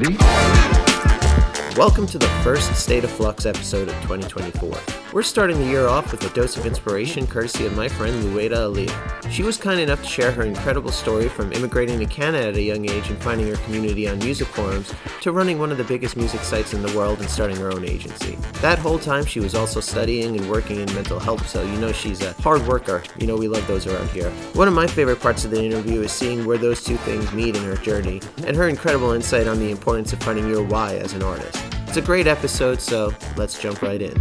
ready? Welcome to the first State of Flux episode of 2024. We're starting the year off with a dose of inspiration courtesy of my friend Lueda Alia. She was kind enough to share her incredible story from immigrating to Canada at a young age and finding her community on music forums to running one of the biggest music sites in the world and starting her own agency. That whole time, she was also studying and working in mental health, so you know she's a hard worker. You know, we love those around here. One of my favorite parts of the interview is seeing where those two things meet in her journey and her incredible insight on the importance of finding your why as an artist. It's a great episode, so let's jump right in.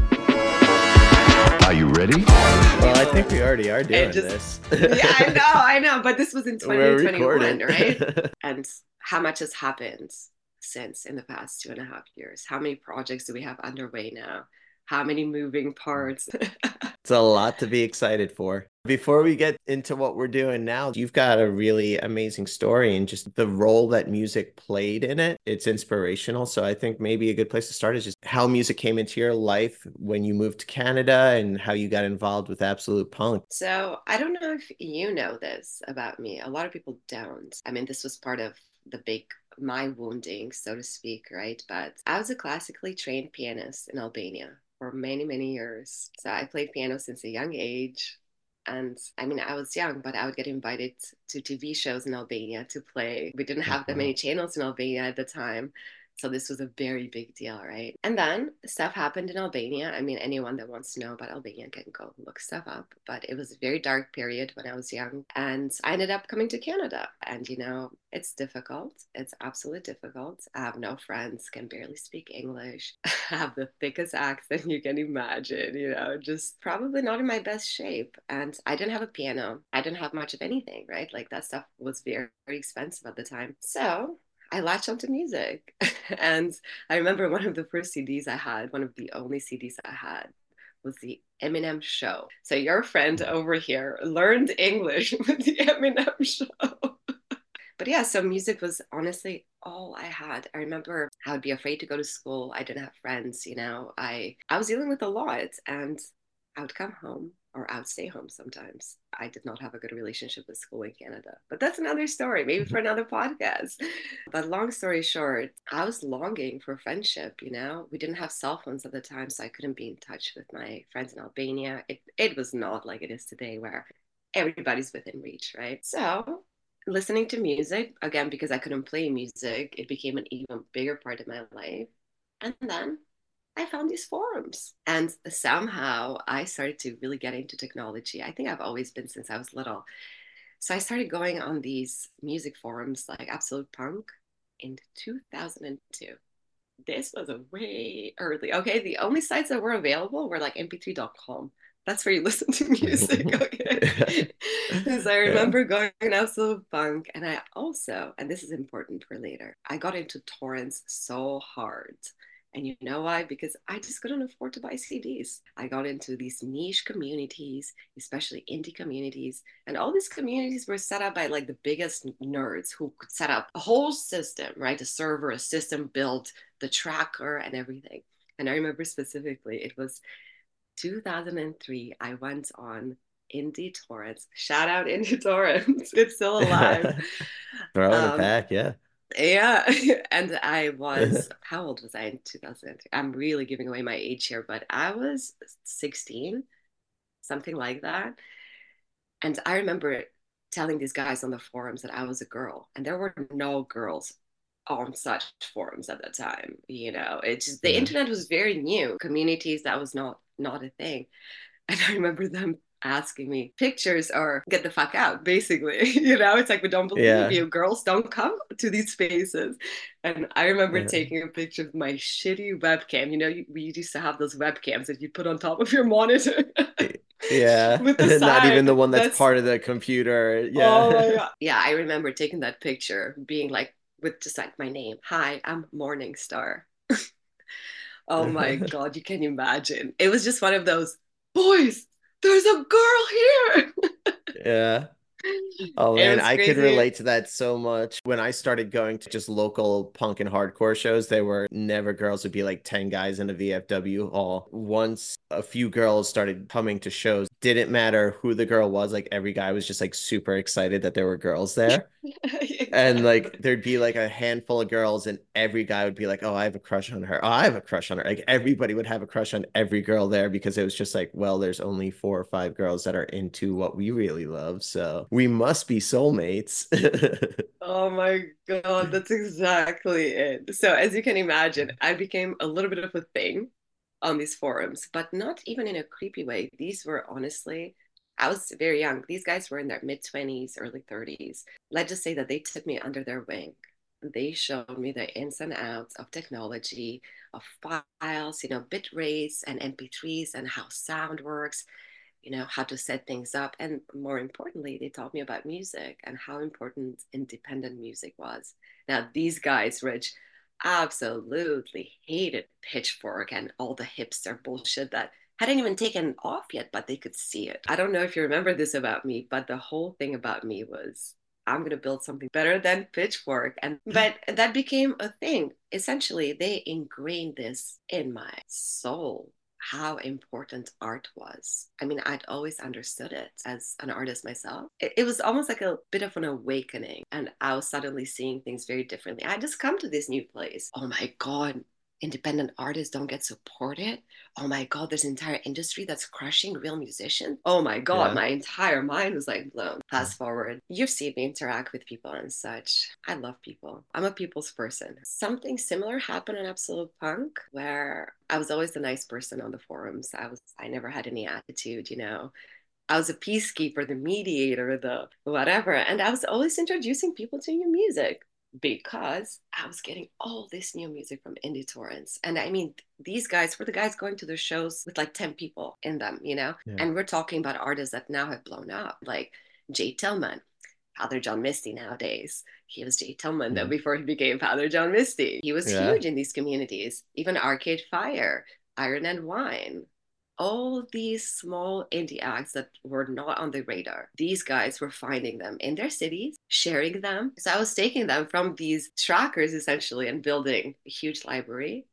Are you ready? Well, I think we already are doing just- this. yeah, I know, I know. But this was in 2021, right? And how much has happened since in the past two and a half years? How many projects do we have underway now? How many moving parts? It's a lot to be excited for. Before we get into what we're doing now, you've got a really amazing story and just the role that music played in it. It's inspirational. So I think maybe a good place to start is just how music came into your life when you moved to Canada and how you got involved with Absolute Punk. so I don't know if you know this about me. A lot of people don't. I mean, this was part of the big my wounding, so to speak, right? But I was a classically trained pianist in Albania for many, many years. So I played piano since a young age. And I mean, I was young, but I would get invited to TV shows in Albania to play. We didn't have that mm-hmm. many channels in Albania at the time. So this was a very big deal, right? And then stuff happened in Albania. I mean, anyone that wants to know about Albania can go look stuff up. But it was a very dark period when I was young. And I ended up coming to Canada. And, you know, it's difficult. It's absolutely difficult. I have no friends, can barely speak English, I have the thickest accent you can imagine, you know, just probably not in my best shape. And I didn't have a piano. I didn't have much of anything, right? Like that stuff was very, very expensive at the time. So I latched onto music. and I remember one of the first CDs I had, one of the only CDs I had, was the Eminem Show. So your friend over here learned English with the Eminem Show. But yeah, so music was honestly all I had. I remember I would be afraid to go to school. I didn't have friends, you know. I I was dealing with a lot and I would come home or I would stay home sometimes. I did not have a good relationship with school in Canada. But that's another story, maybe for another podcast. But long story short, I was longing for friendship, you know. We didn't have cell phones at the time, so I couldn't be in touch with my friends in Albania. It it was not like it is today where everybody's within reach, right? So listening to music again because I couldn't play music, it became an even bigger part of my life. And then I found these forums, and somehow I started to really get into technology. I think I've always been since I was little. So I started going on these music forums like Absolute Punk in 2002. This was a way early. Okay, the only sites that were available were like mp3.com. That's where you listen to music. Okay. Because I remember going on Absolute Punk, and I also, and this is important for later, I got into torrents so hard. And you know why? Because I just couldn't afford to buy CDs. I got into these niche communities, especially indie communities. And all these communities were set up by like the biggest nerds who could set up a whole system, right? A server, a system built, the tracker, and everything. And I remember specifically, it was 2003. I went on Indie Torrents. Shout out Indie Torrents. It's still alive. Throw Um, it back, yeah. Yeah, and I was, how old was I in 2003? I'm really giving away my age here, but I was 16, something like that. And I remember telling these guys on the forums that I was a girl, and there were no girls on such forums at that time. You know, it's just, the Yeah. internet was very new. Communities that was not not a thing. And I remember them asking me pictures or get the fuck out basically you know it's like we don't believe Yeah. you girls don't come to these spaces and i remember Yeah. taking a picture of my shitty webcam you know we used to have those webcams that you put on top of your monitor Yeah. Not even the one that's, That's- part of the computer. Yeah. Oh my God. Yeah, I remember taking that picture, being like, with just like my name. Hi, I'm Morningstar. oh my God, you can imagine. It was just one of those boys, there's a girl here. Yeah. Oh man, I could relate to that so much. When I started going to just local punk and hardcore shows, there were never girls. It'd be like 10 guys in a VFW hall. Once a few girls started coming to shows, didn't matter who the girl was, like every guy was just like super excited that there were girls there. And like there'd be like a handful of girls, and every guy would be like, Oh, I have a crush on her. Oh, I have a crush on her. Like everybody would have a crush on every girl there because it was just like, well, there's only four or five girls that are into what we really love. So we must be soulmates. Oh my God, that's exactly it. So, as you can imagine, I became a little bit of a thing on these forums, but not even in a creepy way. These were honestly, I was very young. These guys were in their mid 20s, early 30s. Let's just say that they took me under their wing. They showed me the ins and outs of technology, of files, you know, bit rates and MP3s and how sound works you know, how to set things up. And more importantly, they taught me about music and how important independent music was. Now, these guys, Rich, absolutely hated Pitchfork and all the hipster bullshit that hadn't even taken off yet, but they could see it. I don't know if you remember this about me, but the whole thing about me was I'm going to build something better than Pitchfork. And mm-hmm. but that became a thing. Essentially, they ingrained this in my soul how important art was. I mean, I'd always understood it as an artist myself. It, it, was almost like a bit of an awakening, and I was suddenly seeing things very differently. I just come to this new place. Oh my God, independent artists don't get supported. Oh my God, there's an entire industry that's crushing real musicians. Oh my God, Yeah. my entire mind was like blown. Fast mm. forward, you've seen me interact with people and such. I love people. I'm a people's person. Something similar happened in Absolute Punk where I was always the nice person on the forums. I was I never had any attitude, you know. I was a peacekeeper, the mediator, the whatever. And I was always introducing people to new music because I was getting all this new music from indie torrents. And I mean, these guys were the guys going to the shows with like 10 people in them, you know? Yeah. And we're talking about artists that now have blown up, like J. Tillman, Father John Misty nowadays. He was J. Tillman, though, Mhm. before he became Father John Misty. He was Yeah. huge in these communities, even Arcade Fire, Iron and Wine all these small indie acts that were not on the radar. These guys were finding them in their cities, sharing them. So I was taking them from these trackers essentially and building a huge library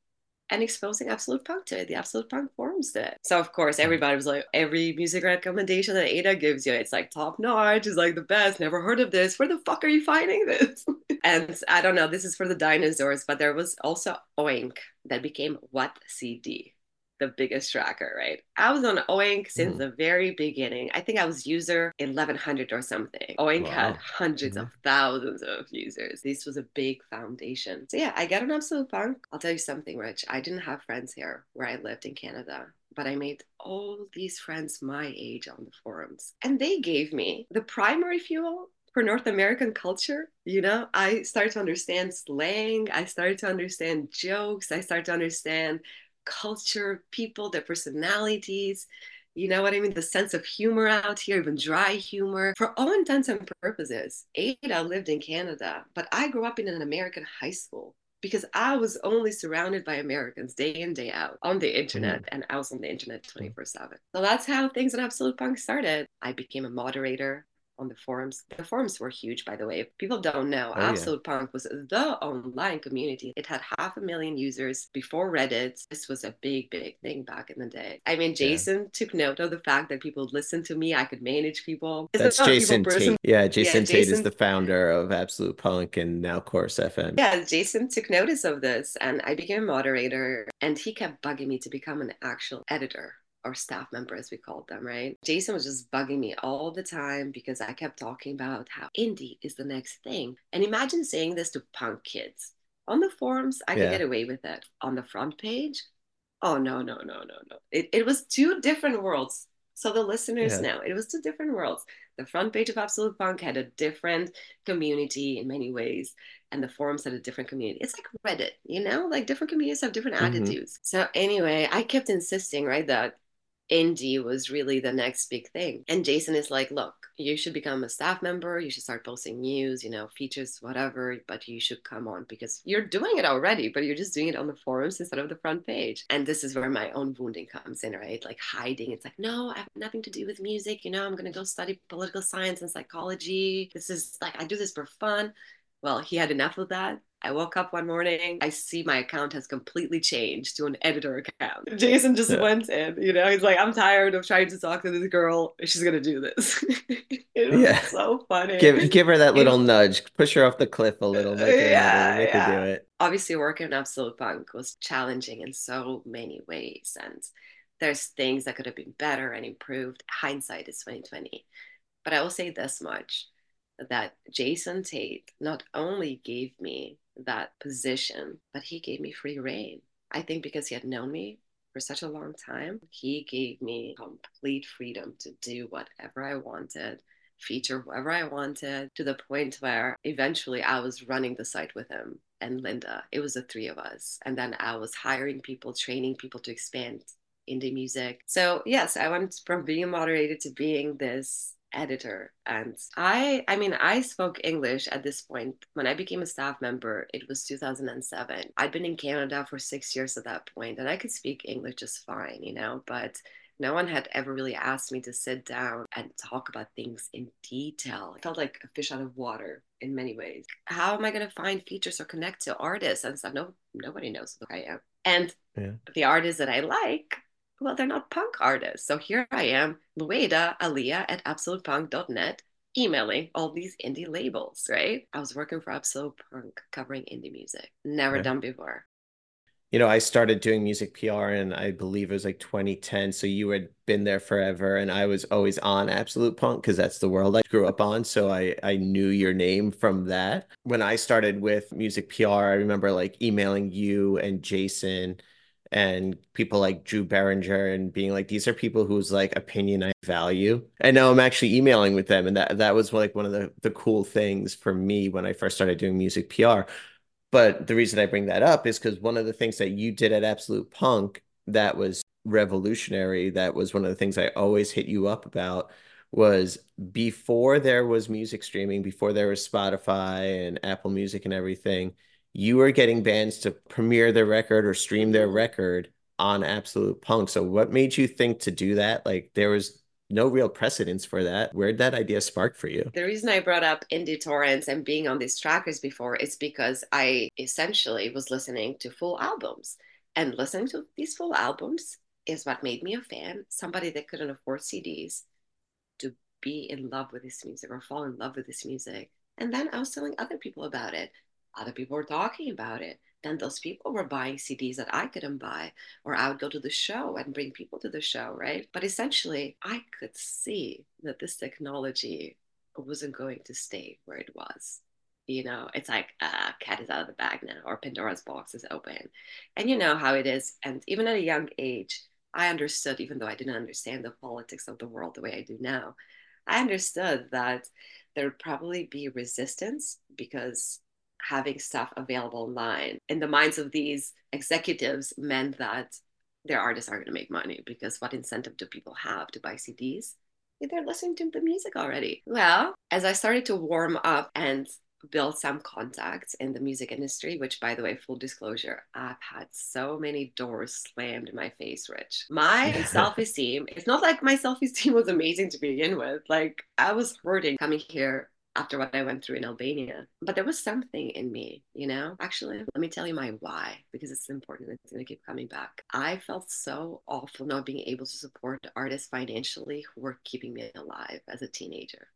and exposing Absolute Punk to it. The Absolute Punk forums to it. So of course hmm. everybody was like, every music recommendation that Ada gives you, it's like top notch, is like the best. Never heard of this. Where the fuck are you finding this? and I don't know. This is for the dinosaurs, but there was also Oink that became What.CD the biggest tracker, right? I was on Oink since Mhm. the very beginning. I think I was user 1100 or something. Oink had Wow. hundreds of thousands of users. This was a big foundation. So yeah, I got an absolute punk. I'll tell you something, Rich. I didn't have friends here where I lived in Canada. But I made all these friends my age on the forums. And they gave me the primary fuel for North American culture. You know, I started to understand slang. I started to understand jokes. I started to understand culture, people, their personalities. You know what I mean? The sense of humor out here, even dry humor. For all intents and purposes, Ada lived in Canada, but I grew up in an American high school because I was only surrounded by Americans day in, day out on the internet, Mm. and I was on the internet 24 7. So that's how things in Absolute Punk started. I became a moderator on the forums. The forums were huge, by the way. People don't know, Oh, yeah. Absolute Punk was the online community. It had half a million users before Reddit. This was a big, big thing back in the day. I mean, Jason took note of the fact that people listened to me. I could manage people. That's it not a Jason people? Tate. Yeah, Jason Tate is the founder of Absolute Punk and now Chorus.fm. Yeah, Jason took notice of this and I became a moderator and he kept bugging me to become an actual editor or staff member as we called them, right? Jason was just bugging me all the time because I kept talking about how indie is the next thing. And imagine saying this to punk kids. On the forums, I Yeah. could get away with it. On the front page, oh no, no, no, no, no. It, it was two different worlds. So the listeners Yeah. know it was two different worlds. The front page of Absolute Punk had a different community in many ways and the forums had a different community. It's like Reddit, you know, like different communities have different Mhm. attitudes. So anyway, I kept insisting, right, that indie was really the next big thing. And Jason is like, look, you should become a staff member. You should start posting news, you know, features, whatever, but you should come on because you're doing it already, but you're just doing it on the forums instead of the front page. And this is where my own wounding comes in, right? Like hiding. It's like, no, I have nothing to do with music. You know, I'm to go study political science and psychology. This is like, I do this for fun. Well, he had enough of that. I woke up one morning, I see my account has completely changed to an editor account. Jason just yeah. went in, you know, he's like, I'm tired of trying to talk to this girl. She's gonna do this. yeah. so funny. Give give her that little nudge, push her off the cliff a little, make her, yeah, make yeah. her do it. Obviously, working in Absolute Punk was challenging in so many ways. And there's things that could have been better and improved. Hindsight is 2020. But I will say this much that Jason Tate not only gave me that position, but he gave me free reign. I think because he had known me for such a long time, he gave me complete freedom to do whatever I wanted, feature whoever I wanted, to the point where eventually I was running the site with him and Linda. It was the three of us. And then I was hiring people, training people to expand indie music. So, yes, I went from being a moderator to being this editor and i i mean i spoke english at this point when i became a staff member it was 2007 i'd been in canada for six years at that point and i could speak english just fine you know but no one had ever really asked me to sit down and talk about things in detail. I felt like a fish out of water in many ways. How am I going to find features or connect to artists and stuff? No, nobody knows who I am. And yeah. the artists that I like well, they're not punk artists. So here I am, Lueda Alia at absolutepunk.net, emailing all these indie labels, right? I was working for Absolute Punk covering indie music. Never done before. You know, I started doing music PR and I believe it was like 2010. So you had been there forever and I was always on Absolute Punk because that's the world I grew up on. So I, I knew your name from that. When I started with music PR, I remember like emailing you and Jason and people like Drew Beringer and being like, these are people whose like opinion I value. And now I'm actually emailing with them. And that that was like one of the, the cool things for me when I first started doing music PR. But the reason I bring that up is because one of the things that you did at Absolute Punk that was revolutionary, that was one of the things I always hit you up about was before there was music streaming, before there was Spotify and Apple Music and everything you are getting bands to premiere their record or stream their record on Absolute Punk. So what made you think to do that? Like there was no real precedence for that. Where'd that idea spark for you? The reason I brought up indie torrents and being on these trackers before is because I essentially was listening to full albums. And listening to these full albums is what made me a fan, somebody that couldn't afford CDs to be in love with this music or fall in love with this music. And then I was telling other people about it other people were talking about it. Then those people were buying CDs that I couldn't buy, or I would go to the show and bring people to the show, right? But essentially, I could see that this technology wasn't going to stay where it was. You know, it's like uh, cat is out of the bag now, or Pandora's box is open. And you know how it is. And even at a young age, I understood, even though I didn't understand the politics of the world the way I do now, I understood that there would probably be resistance because having stuff available online in the minds of these executives meant that their artists aren't going to make money because what incentive do people have to buy CDs? They're listening to the music already. Well, as I started to warm up and build some contacts in the music industry, which, by the way, full disclosure, I've had so many doors slammed in my face, Rich. My self esteem, it's not like my self esteem was amazing to begin with. Like, I was hurting coming here after what I went through in Albania. But there was something in me, you know? Actually, let me tell you my why, because it's important. It's going to keep coming back. I felt so awful not being able to support artists financially who were keeping me alive as a teenager.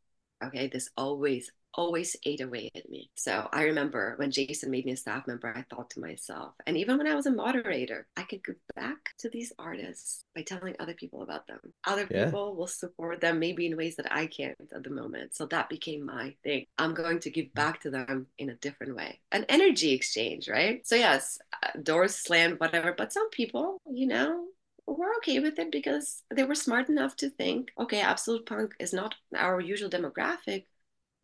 Okay, this always, always ate away at me. So I remember when Jason made me a staff member, I thought to myself, and even when I was a moderator, I could give back to these artists by telling other people about them. Other yeah. people will support them maybe in ways that I can't at the moment. So that became my thing. I'm going to give back to them in a different way. An energy exchange, right? So, yes, uh, doors slammed, whatever. But some people, you know, were okay with it because they were smart enough to think, okay, absolute punk is not our usual demographic,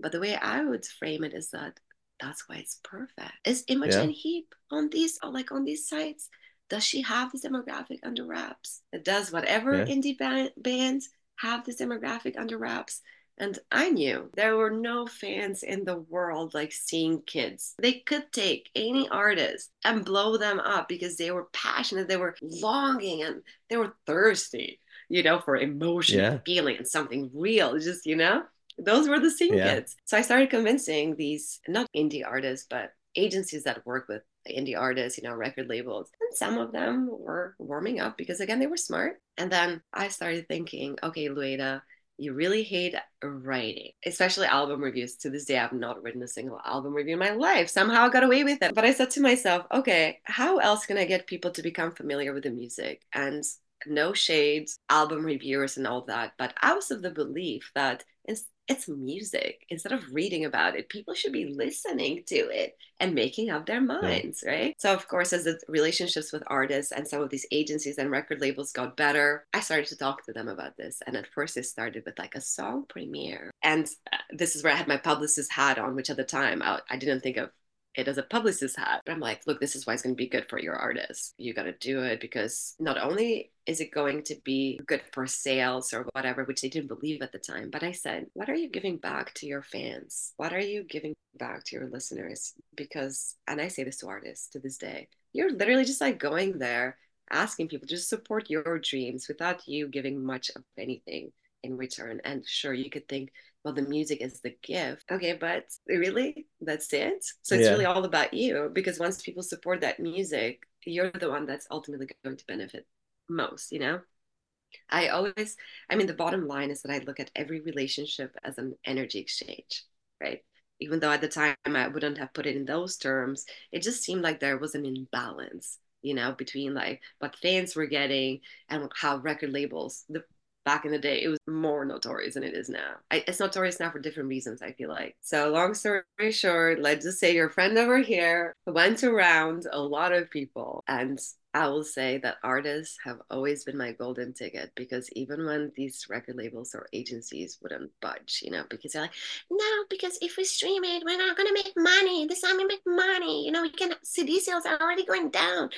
but the way I would frame it is that that's why it's perfect. Is Imogen yeah. Heap on these or like on these sites? Does she have this demographic under wraps? It does whatever yeah. indie band, bands have this demographic under wraps. And I knew there were no fans in the world like seeing kids. They could take any artist and blow them up because they were passionate, they were longing, and they were thirsty, you know, for emotion, Yeah. feeling, and something real. Just, you know, those were the scene Yeah. kids. So I started convincing these not indie artists, but agencies that work with indie artists, you know, record labels. And some of them were warming up because, again, they were smart. And then I started thinking, okay, Lueda, you really hate writing, especially album reviews. To this day, I've not written a single album review in my life. Somehow I got away with it. But I said to myself, okay, how else can I get people to become familiar with the music? And no shades, album reviewers and all that. But I was of the belief that it's, music. Instead of reading about it, people should be listening to it and making up their minds, yeah. right? So, of course, as the relationships with artists and some of these agencies and record labels got better, I started to talk to them about this. And at first, it started with like a song premiere. And uh, this is where I had my publicist hat on, which at the time I, I didn't think of it as a publicist hat. But I'm like, look, this is why it's going to be good for your artist. You got to do it because not only is it going to be good for sales or whatever, which they didn't believe at the time, but I said, what are you giving back to your fans? What are you giving back to your listeners? Because, and I say this to artists to this day, you're literally just like going there, asking people to support your dreams without you giving much of anything in return. And sure, you could think, well, the music is the gift. Okay, but really, that's it. So it's Yeah. really all about you because once people support that music, you're the one that's ultimately going to benefit most, you know? I always, I mean, the bottom line is that I look at every relationship as an energy exchange, right? Even though at the time I wouldn't have put it in those terms, it just seemed like there was an imbalance, you know, between like what fans were getting and how record labels, the back in the day, it was more notorious than it is now. I, it's notorious now for different reasons, I feel like. So, long story short, let's just say your friend over here went around a lot of people. And I will say that artists have always been my golden ticket because even when these record labels or agencies wouldn't budge, you know, because they're like, no, because if we stream it, we're not to make money. This time we make money. You know, we can, CD sales are already going down.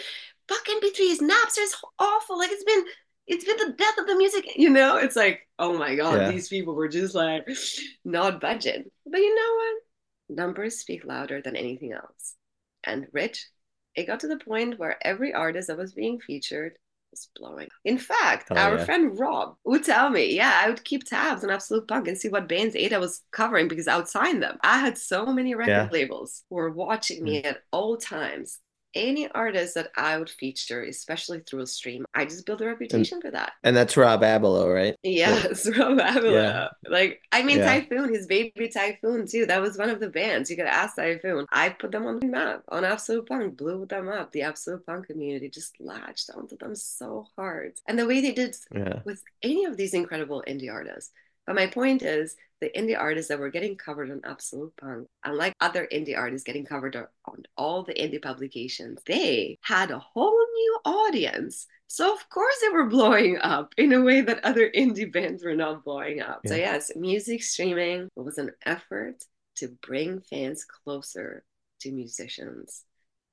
Fuck MP3s, Napster's awful. Like it's been it's been the death of the music you know? It's like oh my god Yeah. these people were just like not budging. But you know what? Numbers speak louder than anything else. And rich it got to the point where every artist that was being featured was blowing. In fact Oh, our yeah. friend rob would tell me yeah i would keep tabs on absolute punk and see what bands ada was covering because i would sign them i had so many record Yeah. labels who were watching me mm. at all times any artist that I would feature, especially through a stream, I just build a reputation for that. And that's Rob Abelo, right? Yes, Rob Abelo. Yeah. Like, I mean, Yeah. Typhoon, his baby Typhoon, too. That was one of the bands. You could ask Typhoon. I put them on the map on Absolute Punk, blew them up. The Absolute Punk community just latched onto them so hard. And the way they did with any of these incredible indie artists. But my point is, the indie artists that were getting covered on Absolute Punk, unlike other indie artists getting covered on all the indie publications, they had a whole new audience. So of course they were blowing up in a way that other indie bands were not blowing up. So yes, music streaming was an effort to bring fans closer to musicians.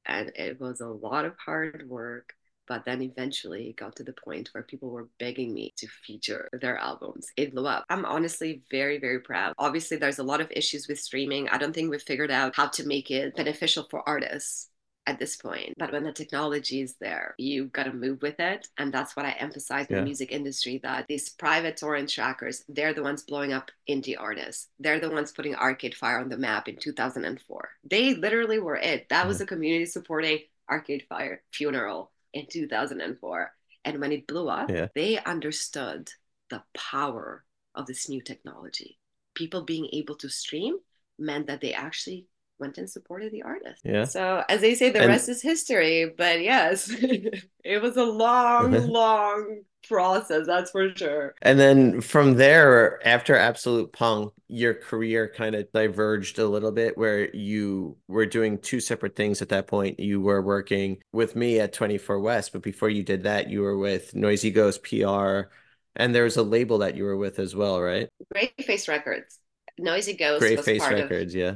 And it was a lot of hard work but then eventually it got to the point where people were begging me to feature their albums. It blew up. I'm honestly very, very proud. Obviously, there's a lot of issues with streaming. I don't think we've figured out how to make it beneficial for artists at this point. But when the technology is there, you got to move with it. And that's what I emphasize in the music industry that these private torrent trackers, they're the ones blowing up indie artists. They're the ones putting Arcade Fire on the map in 2004. They literally were it. That was mm-hmm. a community supporting Arcade Fire funeral in 2004. And when it blew up, Yeah. they understood the power of this new technology. People being able to stream meant that they actually went and supported the artist. Yeah. So, as they say, the And- rest is history. But yes, it was a long, long process, that's for sure. And then from there, after Absolute Punk, your career kind of diverged a little bit where you were doing two separate things at that point. You were working with me at 24 West, but before you did that, you were with Noisy Ghost PR, and there was a label that you were with as well, right? Great Face Records. Noisy Ghost Great was Face Records, of. Yeah.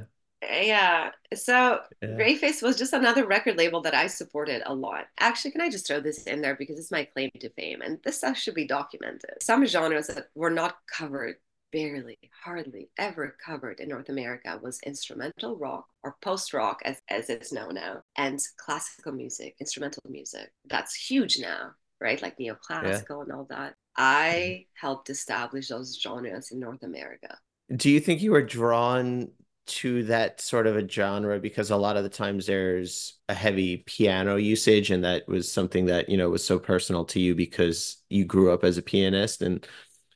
So Yeah. Graveface was just another record label that I supported a lot. Actually, can I just throw this in there because it's my claim to fame and this stuff should be documented. Some genres that were not covered barely, hardly ever covered in North America was instrumental rock or post rock, as, as it's known now, and classical music, instrumental music. That's huge now, right? Like neoclassical yeah. and all that. I mm-hmm. helped establish those genres in North America. Do you think you were drawn to that sort of a genre because a lot of the times there's a heavy piano usage and that was something that you know was so personal to you because you grew up as a pianist and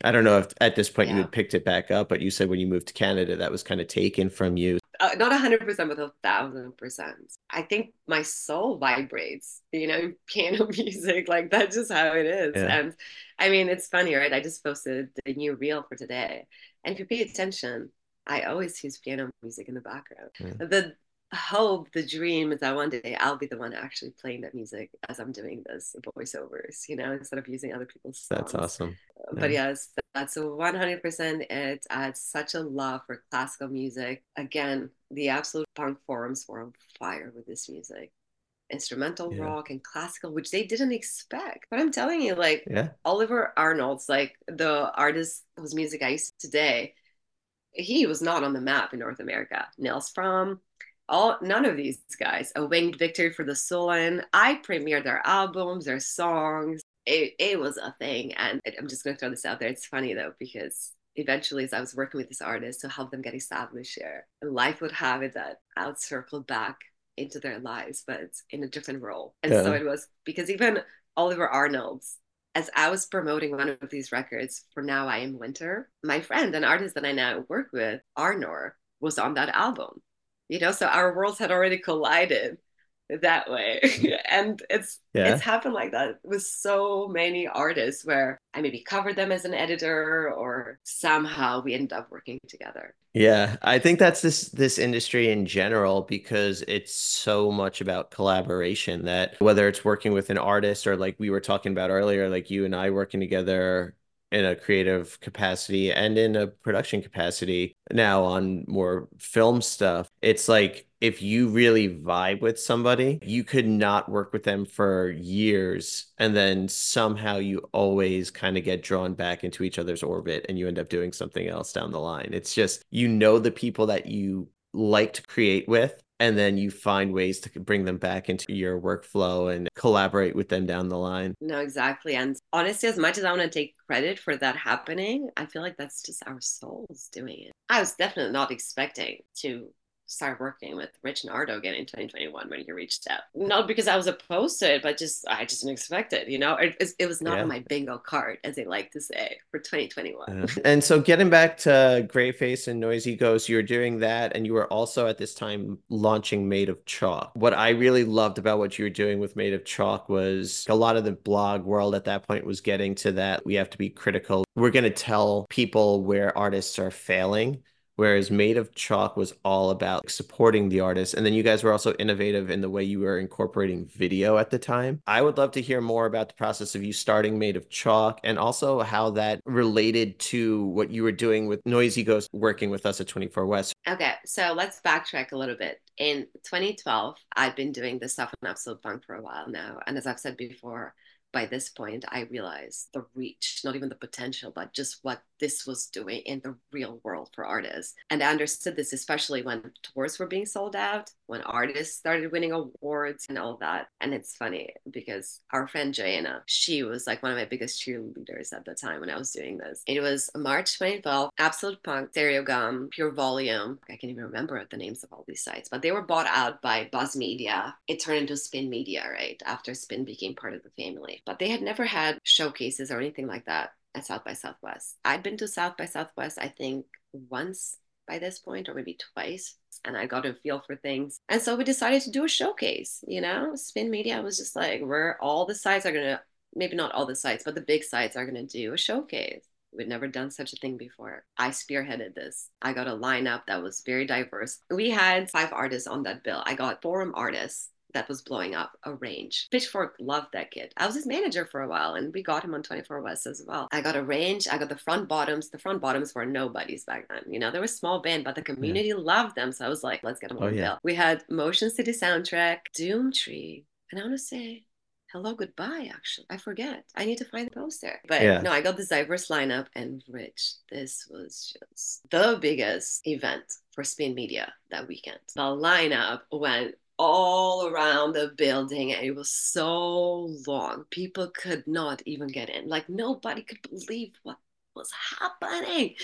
I don't know if at this point yeah. you had picked it back up, but you said when you moved to Canada, that was kind of taken from you. Uh, not a hundred percent, but a thousand percent. I think my soul vibrates, you know, piano music, like that's just how it is. Yeah. And I mean, it's funny, right? I just posted the new reel for today, and if you pay attention, I always use piano music in the background. The hope, the dream is that one day I'll be the one actually playing that music as I'm doing this voiceovers, you know, instead of using other people's songs. That's awesome. Uh, but yeah. yes, that's 100% it. I had such a love for classical music. Again, the absolute punk forums were on fire with this music. Instrumental yeah. rock and classical, which they didn't expect. But I'm telling you, like yeah. Ólafur Arnalds, like the artist whose music I used today, he was not on the map in North America. Nils Frahm, all none of these guys. A winged victory for the sullen i premiered their albums their songs. It, it was a thing. And i'm just going to throw this out there. It's funny though because eventually as i was working with this artist to help them get established here life would have it that i would circle back into their lives but in a different role. And yeah. so it was because even ólafur arnalds as I was promoting one of these records for Now I Am Winter, my friend, an artist that I now work with, Arnor, was on that album. You know so our worlds had already collided that way and it's yeah. it's happened like that with so many artists where i maybe covered them as an editor or somehow we end up working together yeah i think that's this this industry in general because it's so much about collaboration that whether it's working with an artist or like we were talking about earlier like you and i working together in a creative capacity and in a production capacity now on more film stuff it's like if you really vibe with somebody you could not work with them for years and then somehow you always kind of get drawn back into each other's orbit and you end up doing something else down the line it's just you know the people that you like to create with and then you find ways to bring them back into your workflow and collaborate with them down the line. No, exactly. And honestly, as much as I want to take credit for that happening, I feel like that's just our souls doing it. I was definitely not expecting to start working with Rich Nardo again in 2021 when he reached out. Not because I was opposed to it, but just I just didn't expect it. You know, it, it was not yeah. on my bingo card, as they like to say, for 2021. Yeah. And so, getting back to Graveface and Noisy Ghost, you were doing that, and you were also at this time launching Made of Chalk. What I really loved about what you were doing with Made of Chalk was a lot of the blog world at that point was getting to that. We have to be critical. We're going to tell people where artists are failing whereas Made of Chalk was all about supporting the artist. And then you guys were also innovative in the way you were incorporating video at the time. I would love to hear more about the process of you starting Made of Chalk and also how that related to what you were doing with Noisy Ghost working with us at 24 West. Okay, so let's backtrack a little bit. In 2012, I've been doing this stuff on Absolute Punk for a while now. And as I've said before, by this point, I realized the reach, not even the potential, but just what this was doing in the real world for artists. And I understood this, especially when tours were being sold out, when artists started winning awards and all that. And it's funny because our friend Joanna, she was like one of my biggest cheerleaders at the time when I was doing this. It was March 2012, Absolute Punk, Stereogum, Pure Volume. I can't even remember the names of all these sites, but they were bought out by Buzz Media. It turned into Spin Media, right? After Spin became part of the family but they had never had showcases or anything like that at South by Southwest. I'd been to South by Southwest, I think, once by this point, or maybe twice, and I got a feel for things. And so we decided to do a showcase. You know, Spin Media was just like, where all the sites are gonna, maybe not all the sites, but the big sites are gonna do a showcase. We'd never done such a thing before. I spearheaded this. I got a lineup that was very diverse. We had five artists on that bill. I got forum artists that was blowing up Arrange. Pitchfork loved that kid. I was his manager for a while and we got him on 24 West as well. I got Arrange, I got the front bottoms. The front bottoms were nobodies back then. You know, they were a small band, but the community yeah. loved them. So I was like, let's get them oh, on yeah. bill. We had Motion City soundtrack, Doomtree, and I want to say hello goodbye actually i forget i need to find the poster but Yeah. no i got this diverse lineup and rich this was just the biggest event for spin media that weekend the lineup went all around the building and it was so long people could not even get in like nobody could believe what was happening.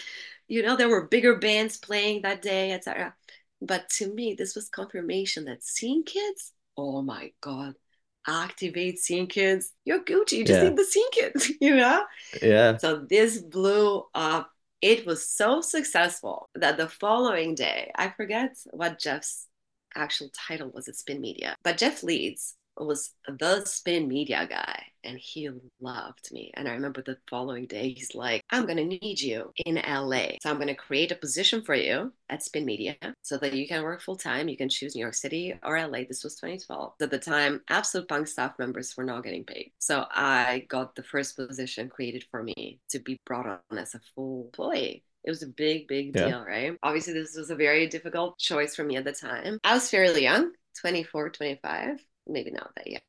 You know there were bigger bands playing that day etc but to me this was confirmation that scene kids oh my god activate scene kids. You're gucci you just Yeah. need the scene kids you know? Yeah. so this blew up. It was so successful that the following day i forget what jeff's actual title was at spin media but jeff leeds was the spin media guy and he loved me. And i remember the following day he's like i'm going to need you in la so i'm going to create a position for you at spin media so that you can work full time you can choose new york city or la this was 2012 at the time absolute punk staff members were not getting paid. So i got the first position created for me to be brought on as a full employee it was a big, big Yeah. deal, right? Obviously, this was a very difficult choice for me at the time. I was fairly young, 24, 25, maybe not that young.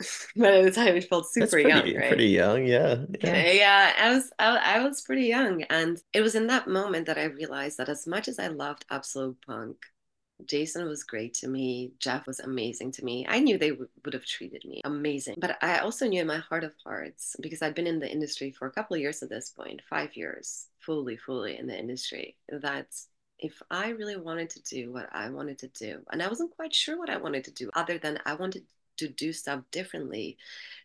but at the time, it felt super pretty, young, right? pretty young. Yeah. Yeah, Yeah. yeah, I was I, I was pretty young, and it was in that moment that I realized that as much as I loved Absolute Punk, Jason was great to me. Jeff was amazing to me. I knew they would, would have treated me amazing, but I also knew in my heart of hearts because I'd been in the industry for a couple of years at this point, five years, fully, fully in the industry, that if I really wanted to do what I wanted to do, and I wasn't quite sure what I wanted to do, other than I wanted to do stuff differently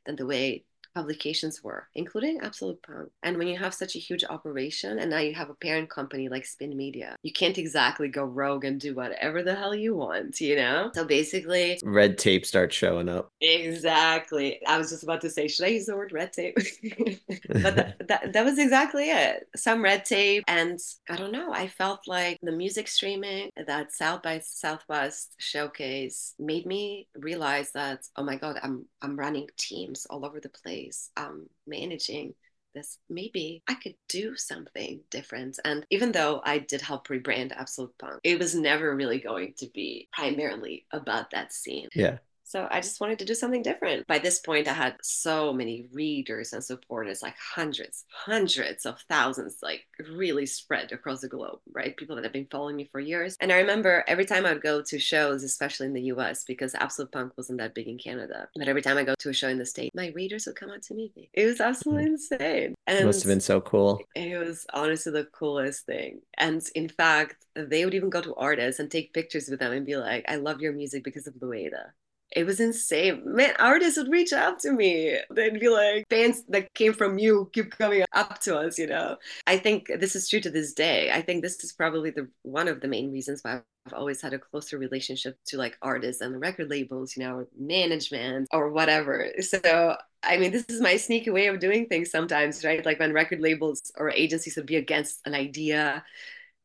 than the way publications were, including Absolute Punk. And when you have such a huge operation and now you have a parent company like Spin Media, you can't exactly go rogue and do whatever the hell you want, you know? So basically, Red tape starts showing up. Exactly. I was just about to say, should I use the word red tape? but that, that, that was exactly it. Some red tape. And I don't know, I felt like the music streaming, that South by Southwest showcase made me realize that, oh my God, I'm, I'm running teams all over the place. I'm um, managing this maybe I could do something different. And even though I did help rebrand Absolute Punk, it was never really going to be primarily about that scene. Yeah. So I just wanted to do something different. By this point, I had so many readers and supporters, like hundreds, hundreds of thousands, like really spread across the globe, right? People that have been following me for years. And I remember every time I would go to shows, especially in the US, because Absolute Punk wasn't that big in Canada. But every time I go to a show in the States, my readers would come out to meet me. It was hmm. absolutely insane. And it Must have been so cool. it was honestly the coolest thing. And in fact, they would even go to artists and take pictures with them and be like, I love your music because of Lueda. It was insane. Man, artists would reach out to me. They'd be like, fans that came from you keep coming up to us, you know? I think this is true to this day. I think this is probably the one of the main reasons why I've always had a closer relationship to like artists and the record labels, you know, or management or whatever. So I mean, this is my sneaky way of doing things sometimes, right? Like when record labels or agencies would be against an idea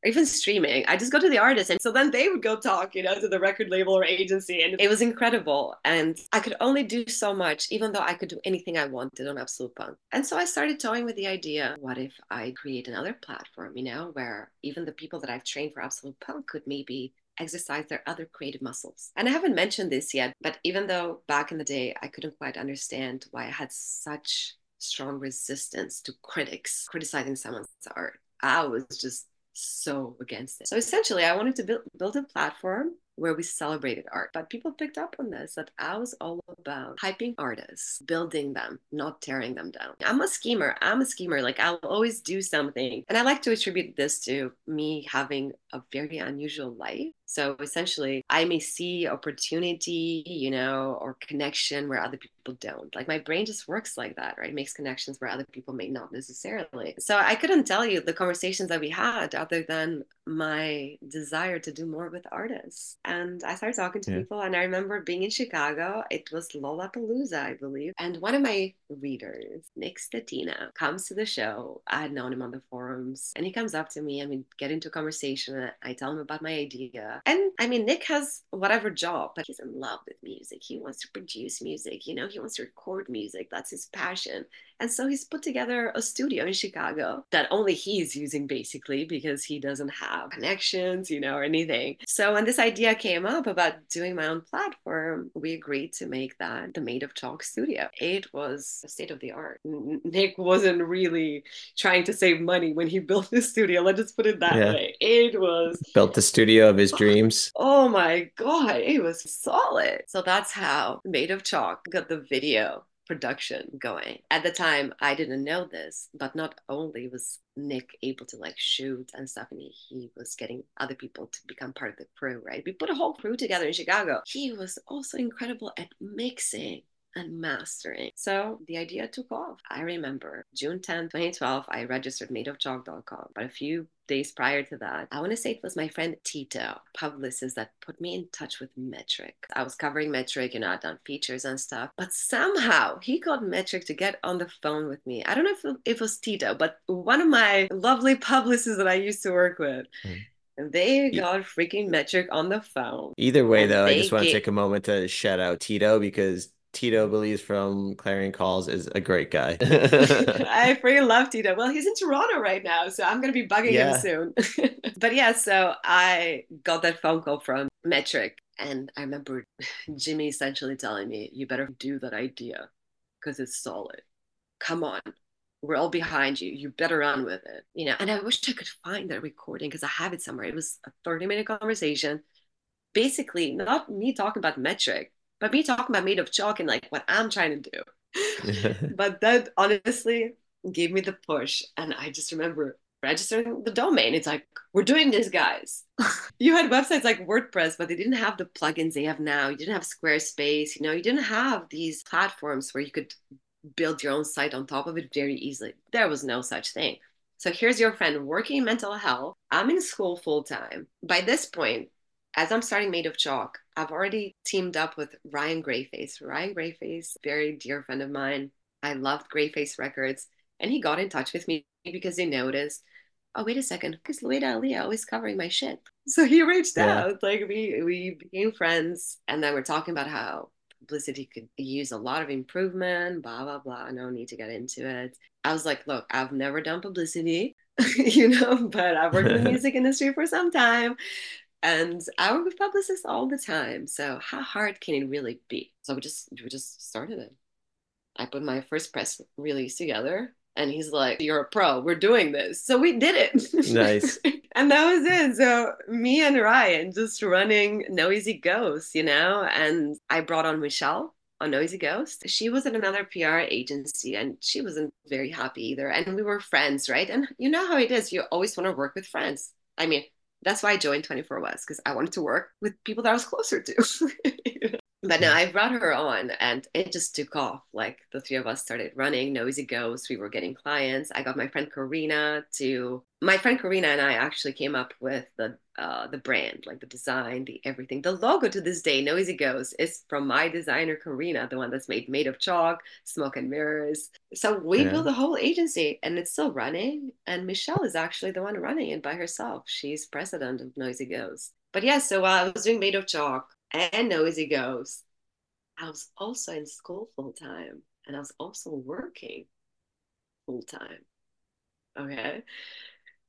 or even streaming, I just go to the artist. And so then they would go talk, you know, to the record label or agency. And it was incredible. And I could only do so much, even though I could do anything I wanted on Absolute Punk. And so I started toying with the idea what if I create another platform, you know, where even the people that I've trained for Absolute Punk could maybe exercise their other creative muscles. And I haven't mentioned this yet, but even though back in the day I couldn't quite understand why I had such strong resistance to critics criticizing someone's art, I was just so against it. So essentially, I wanted to build, build a platform where we celebrated art. But people picked up on this that I was all about hyping artists, building them, not tearing them down. I'm a schemer. I'm a schemer. Like I'll always do something. And I like to attribute this to me having a very unusual life. So essentially, I may see opportunity, you know, or connection where other people don't. Like my brain just works like that, right? It makes connections where other people may not necessarily. So I couldn't tell you the conversations that we had other than my desire to do more with artists. And I started talking to Yeah. people, and I remember being in Chicago. It was Lollapalooza, I believe. And one of my readers. Nick Statina comes to the show. I had known him on the forums, and he comes up to me and we get into a conversation. I tell him about my idea. And I mean, Nick has whatever job, but he's in love with music. He wants to produce music, you know, he wants to record music. That's his passion. And so he's put together a studio in Chicago that only he's using basically because he doesn't have connections, you know, or anything. So when this idea came up about doing my own platform, we agreed to make that the Made of Chalk studio. It was state of the art. Nick wasn't really trying to save money when he built the studio. Let's just put it that yeah. way. It was built the studio of his dreams. Oh my God, it was solid. So that's how Made of Chalk got the video production going. At the time, I didn't know this, but not only was Nick able to like shoot and stuff, and he, was getting other people to become part of the crew, right? We put a whole crew together in Chicago. He was also incredible at mixing and mastering. So the idea took off. I remember June 10th, 2012, I registered madeofchalk.com. But a few days prior to that, I want to say it was my friend Tito, publicist, that put me in touch with Metric. I was covering Metric, you know, I'd done features and stuff, but somehow he got Metric to get on the phone with me. I don't know if it was Tito, but one of my lovely publicists that I used to work with. Mm. And they got freaking Metric on the phone. Either way, though, I just want to take a moment to shout out Tito because Tito believes from Clarion Calls is a great guy. I freaking love Tito. Well, he's in Toronto right now, so I'm gonna be bugging yeah. him soon. but yeah, so I got that phone call from Metric, and I remember Jimmy essentially telling me, "You better do that idea, because it's solid. Come on." We're all behind you. You better run with it, you know. And I wish I could find that recording because I have it somewhere. It was a 30 minute conversation, basically not me talking about metric, but me talking about made of chalk and like what I'm trying to do. but that honestly gave me the push. And I just remember registering the domain. It's like, we're doing this, guys. you had websites like WordPress, but they didn't have the plugins they have now. You didn't have Squarespace, you know, you didn't have these platforms where you could build your own site on top of it very easily. There was no such thing. So here's your friend working in mental health. I'm in school full time. By this point, as I'm starting Made of Chalk, I've already teamed up with Ryan Graveface. Ryan Graveface, very dear friend of mine. I loved Graveface Records, and he got in touch with me because he noticed, oh wait a second, because Lueda Alia always covering my shit. So he reached yeah. out. Like we we became friends, and then we're talking about how publicity could use a lot of improvement. Blah blah blah. No need to get into it. I was like, look, I've never done publicity. you know, but I've worked in the music industry for some time and I work with publicists all the time. So how hard can it really be? So we just we just started it. I put my first press release together and he's like, You're a pro, we're doing this. So we did it. Nice. and that was it. So me and Ryan just running Noisy Ghost, you know, and I brought on Michelle on Noisy Ghost. She was at another PR agency and she wasn't very happy either. And we were friends, right? And you know how it is. You always want to work with friends. I mean, that's why I joined 24 West because I wanted to work with people that I was closer to. But now I brought her on and it just took off. Like the three of us started running Noisy Ghost. We were getting clients. I got my friend Karina to my friend Karina and I actually came up with the uh, the brand, like the design, the everything. The logo to this day, Noisy Ghost, is from my designer Karina, the one that's made made of chalk, smoke and mirrors. So we yeah. built a whole agency and it's still running. And Michelle is actually the one running it by herself. She's president of Noisy Ghost. But yeah, so while I was doing Made of Chalk, and Noisy Ghost, I was also in school full time and I was also working full time. Okay.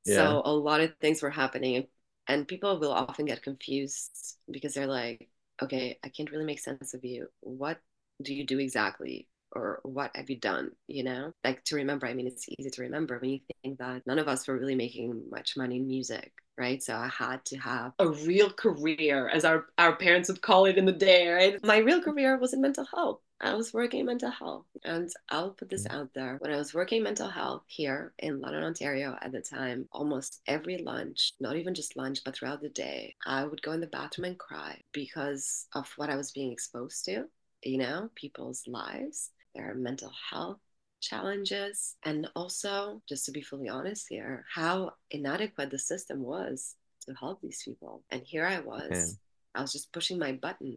Yeah. So a lot of things were happening and people will often get confused because they're like, okay, I can't really make sense of you. What do you do exactly? Or what have you done? You know, like to remember. I mean, it's easy to remember when you think that none of us were really making much money in music right? So I had to have a real career, as our, our parents would call it in the day, right? My real career was in mental health. I was working mental health. And I'll put this mm. out there. When I was working mental health here in London, Ontario at the time, almost every lunch, not even just lunch, but throughout the day, I would go in the bathroom and cry because of what I was being exposed to, you know, people's lives, their mental health challenges and also just to be fully honest here how inadequate the system was to help these people and here i was yeah. i was just pushing my button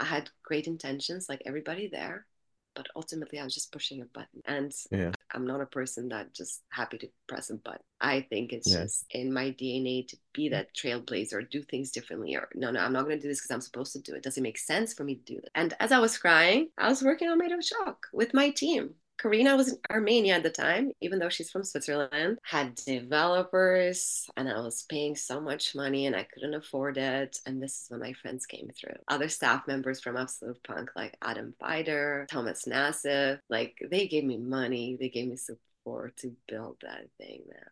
i had great intentions like everybody there but ultimately I was just pushing a button. And Yeah. I'm not a person that just happy to press a button. I think it's Yeah. just in my DNA to be mm. that trailblazer, do things differently, or no, no, I'm not going to do this because I'm supposed to do it. Does it make sense for me to do this? And as I was crying, I was working on Made of Chalk with my team. Karina was in Armenia at the time, even though she's from Switzerland, had developers, and I was paying so much money and I couldn't afford it. And this is when my friends came through. Other staff members from Absolute Punk, like Adam Pfleider, Thomas Nassiff, like they gave me money, they gave me support to build that thing, man.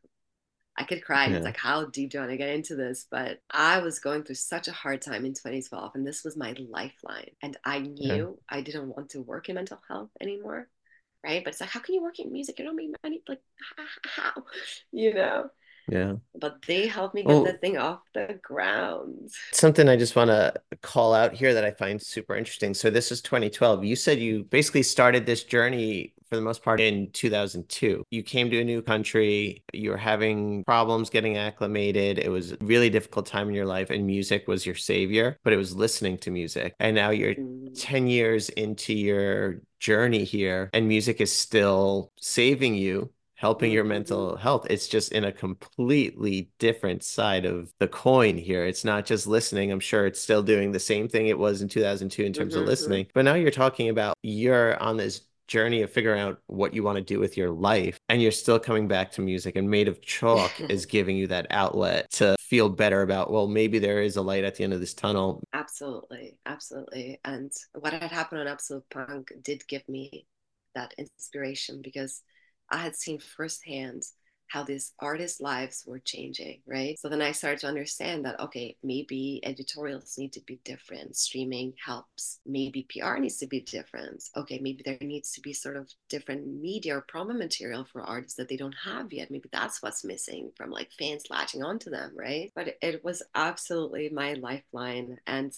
I could cry. and It's like, how deep do I want to get into this? But I was going through such a hard time in 2012, and this was my lifeline. And I knew I didn't want to work in mental health anymore right? But it's like, how can you work in music? You don't make money. Like, how? You know? Yeah. But they helped me get Oh. the thing off the ground. Something I just want to call out here that I find super interesting. So this is 2012. You said you basically started this journey for the most part in 2002. You came to a new country, you were having problems getting acclimated. It was a really difficult time in your life and music was your savior, but it was listening to music. And now you're Mm, 10 years into your journey here and music is still saving you helping your mental health it's just in a completely different side of the coin here it's not just listening i'm sure it's still doing the same thing it was in 2002 in terms of Mhm, listening but now you're talking about you're on this journey of figuring out what you want to do with your life and you're still coming back to music and made of chalk is giving you that outlet to feel better about well maybe there is a light at the end of this tunnel Absolutely. Absolutely. And what had happened on Absolute Punk did give me that inspiration because I had seen firsthand how these artists' lives were changing, right? So then I started to understand that, okay, maybe editorials need to be different. Streaming helps. Maybe PR needs to be different. Okay, maybe there needs to be sort of different media or promo material for artists that they don't have yet. Maybe that's what's missing from like fans latching onto them, right? But it was absolutely my lifeline. And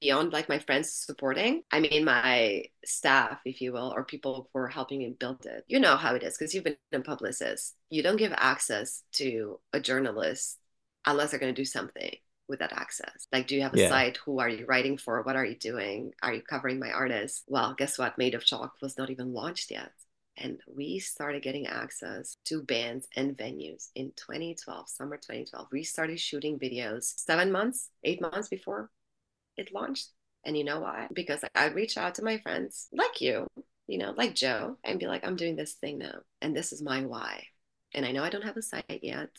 beyond like my friends supporting i mean my staff if you will or people who are helping me build it. You know how it is because you've been a publicist. You don't give access to a journalist unless they're going to do something with that access. Like do you have a Yeah. site? Who are you writing for? What are you doing? Are you covering my artists? Well guess what? Made of chalk was not even launched yet. And we started getting access to bands and venues in 2012 summer 2012 we started shooting videos seven months eight months before it launched. And you know why? Because like, I'd reach out to my friends like you, you know, like Joe, and be like, I'm doing this thing now. And this is my why. And I know I don't have a site yet,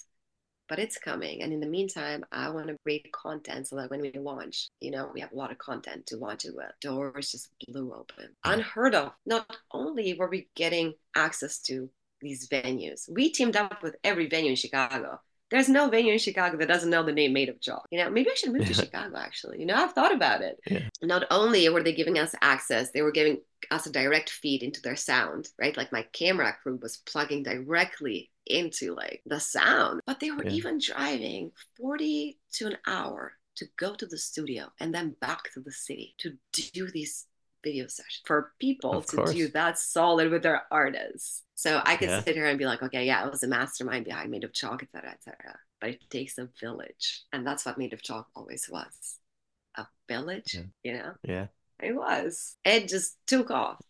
but it's coming. And in the meantime, I want to create content so that when we launch, you know, we have a lot of content to launch it with. Doors just blew open. Unheard of. Not only were we getting access to these venues, we teamed up with every venue in Chicago. There's no venue in Chicago that doesn't know the name Made of Chalk. You know, maybe I should move to Chicago actually. You know, I've thought about it. Yeah. Not only were they giving us access, they were giving us a direct feed into their sound, right? Like my camera crew was plugging directly into like the sound, but they were Yeah. even driving 40 to an hour to go to the studio and then back to the city to do these video session for people Of to course. do that solid with their artists. So I could Yeah. sit here and be like, okay, yeah, it was a mastermind behind Made of Chalk, etc., etc. But it takes a village, and that's what Made of Chalk always was, a village. Yeah. You know, yeah it was. It just took off.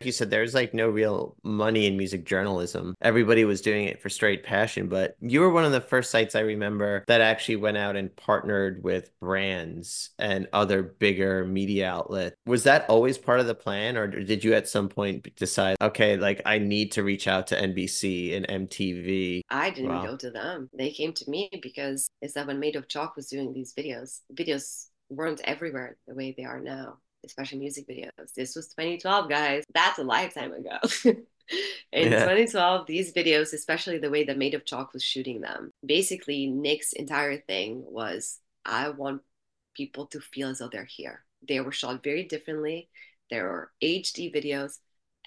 You said there's like no real money in music journalism. Everybody was doing it for straight passion, but you were one of the first sites I remember that actually went out and partnered with brands and other bigger media outlets. Was that always part of the plan, or did you at some point decide, okay, like I need to reach out to NBC and MTV? I didn't Wow. go to them. They came to me because it's that when Made of Chalk was doing these videos, videos weren't everywhere the way they are now, especially music videos. This was 2012, guys. That's a lifetime ago. In Yeah. 2012, these videos, especially the way that Made of Chalk was shooting them, basically Nick's entire thing was I want people to feel as though they're here. They were shot very differently. There were HD videos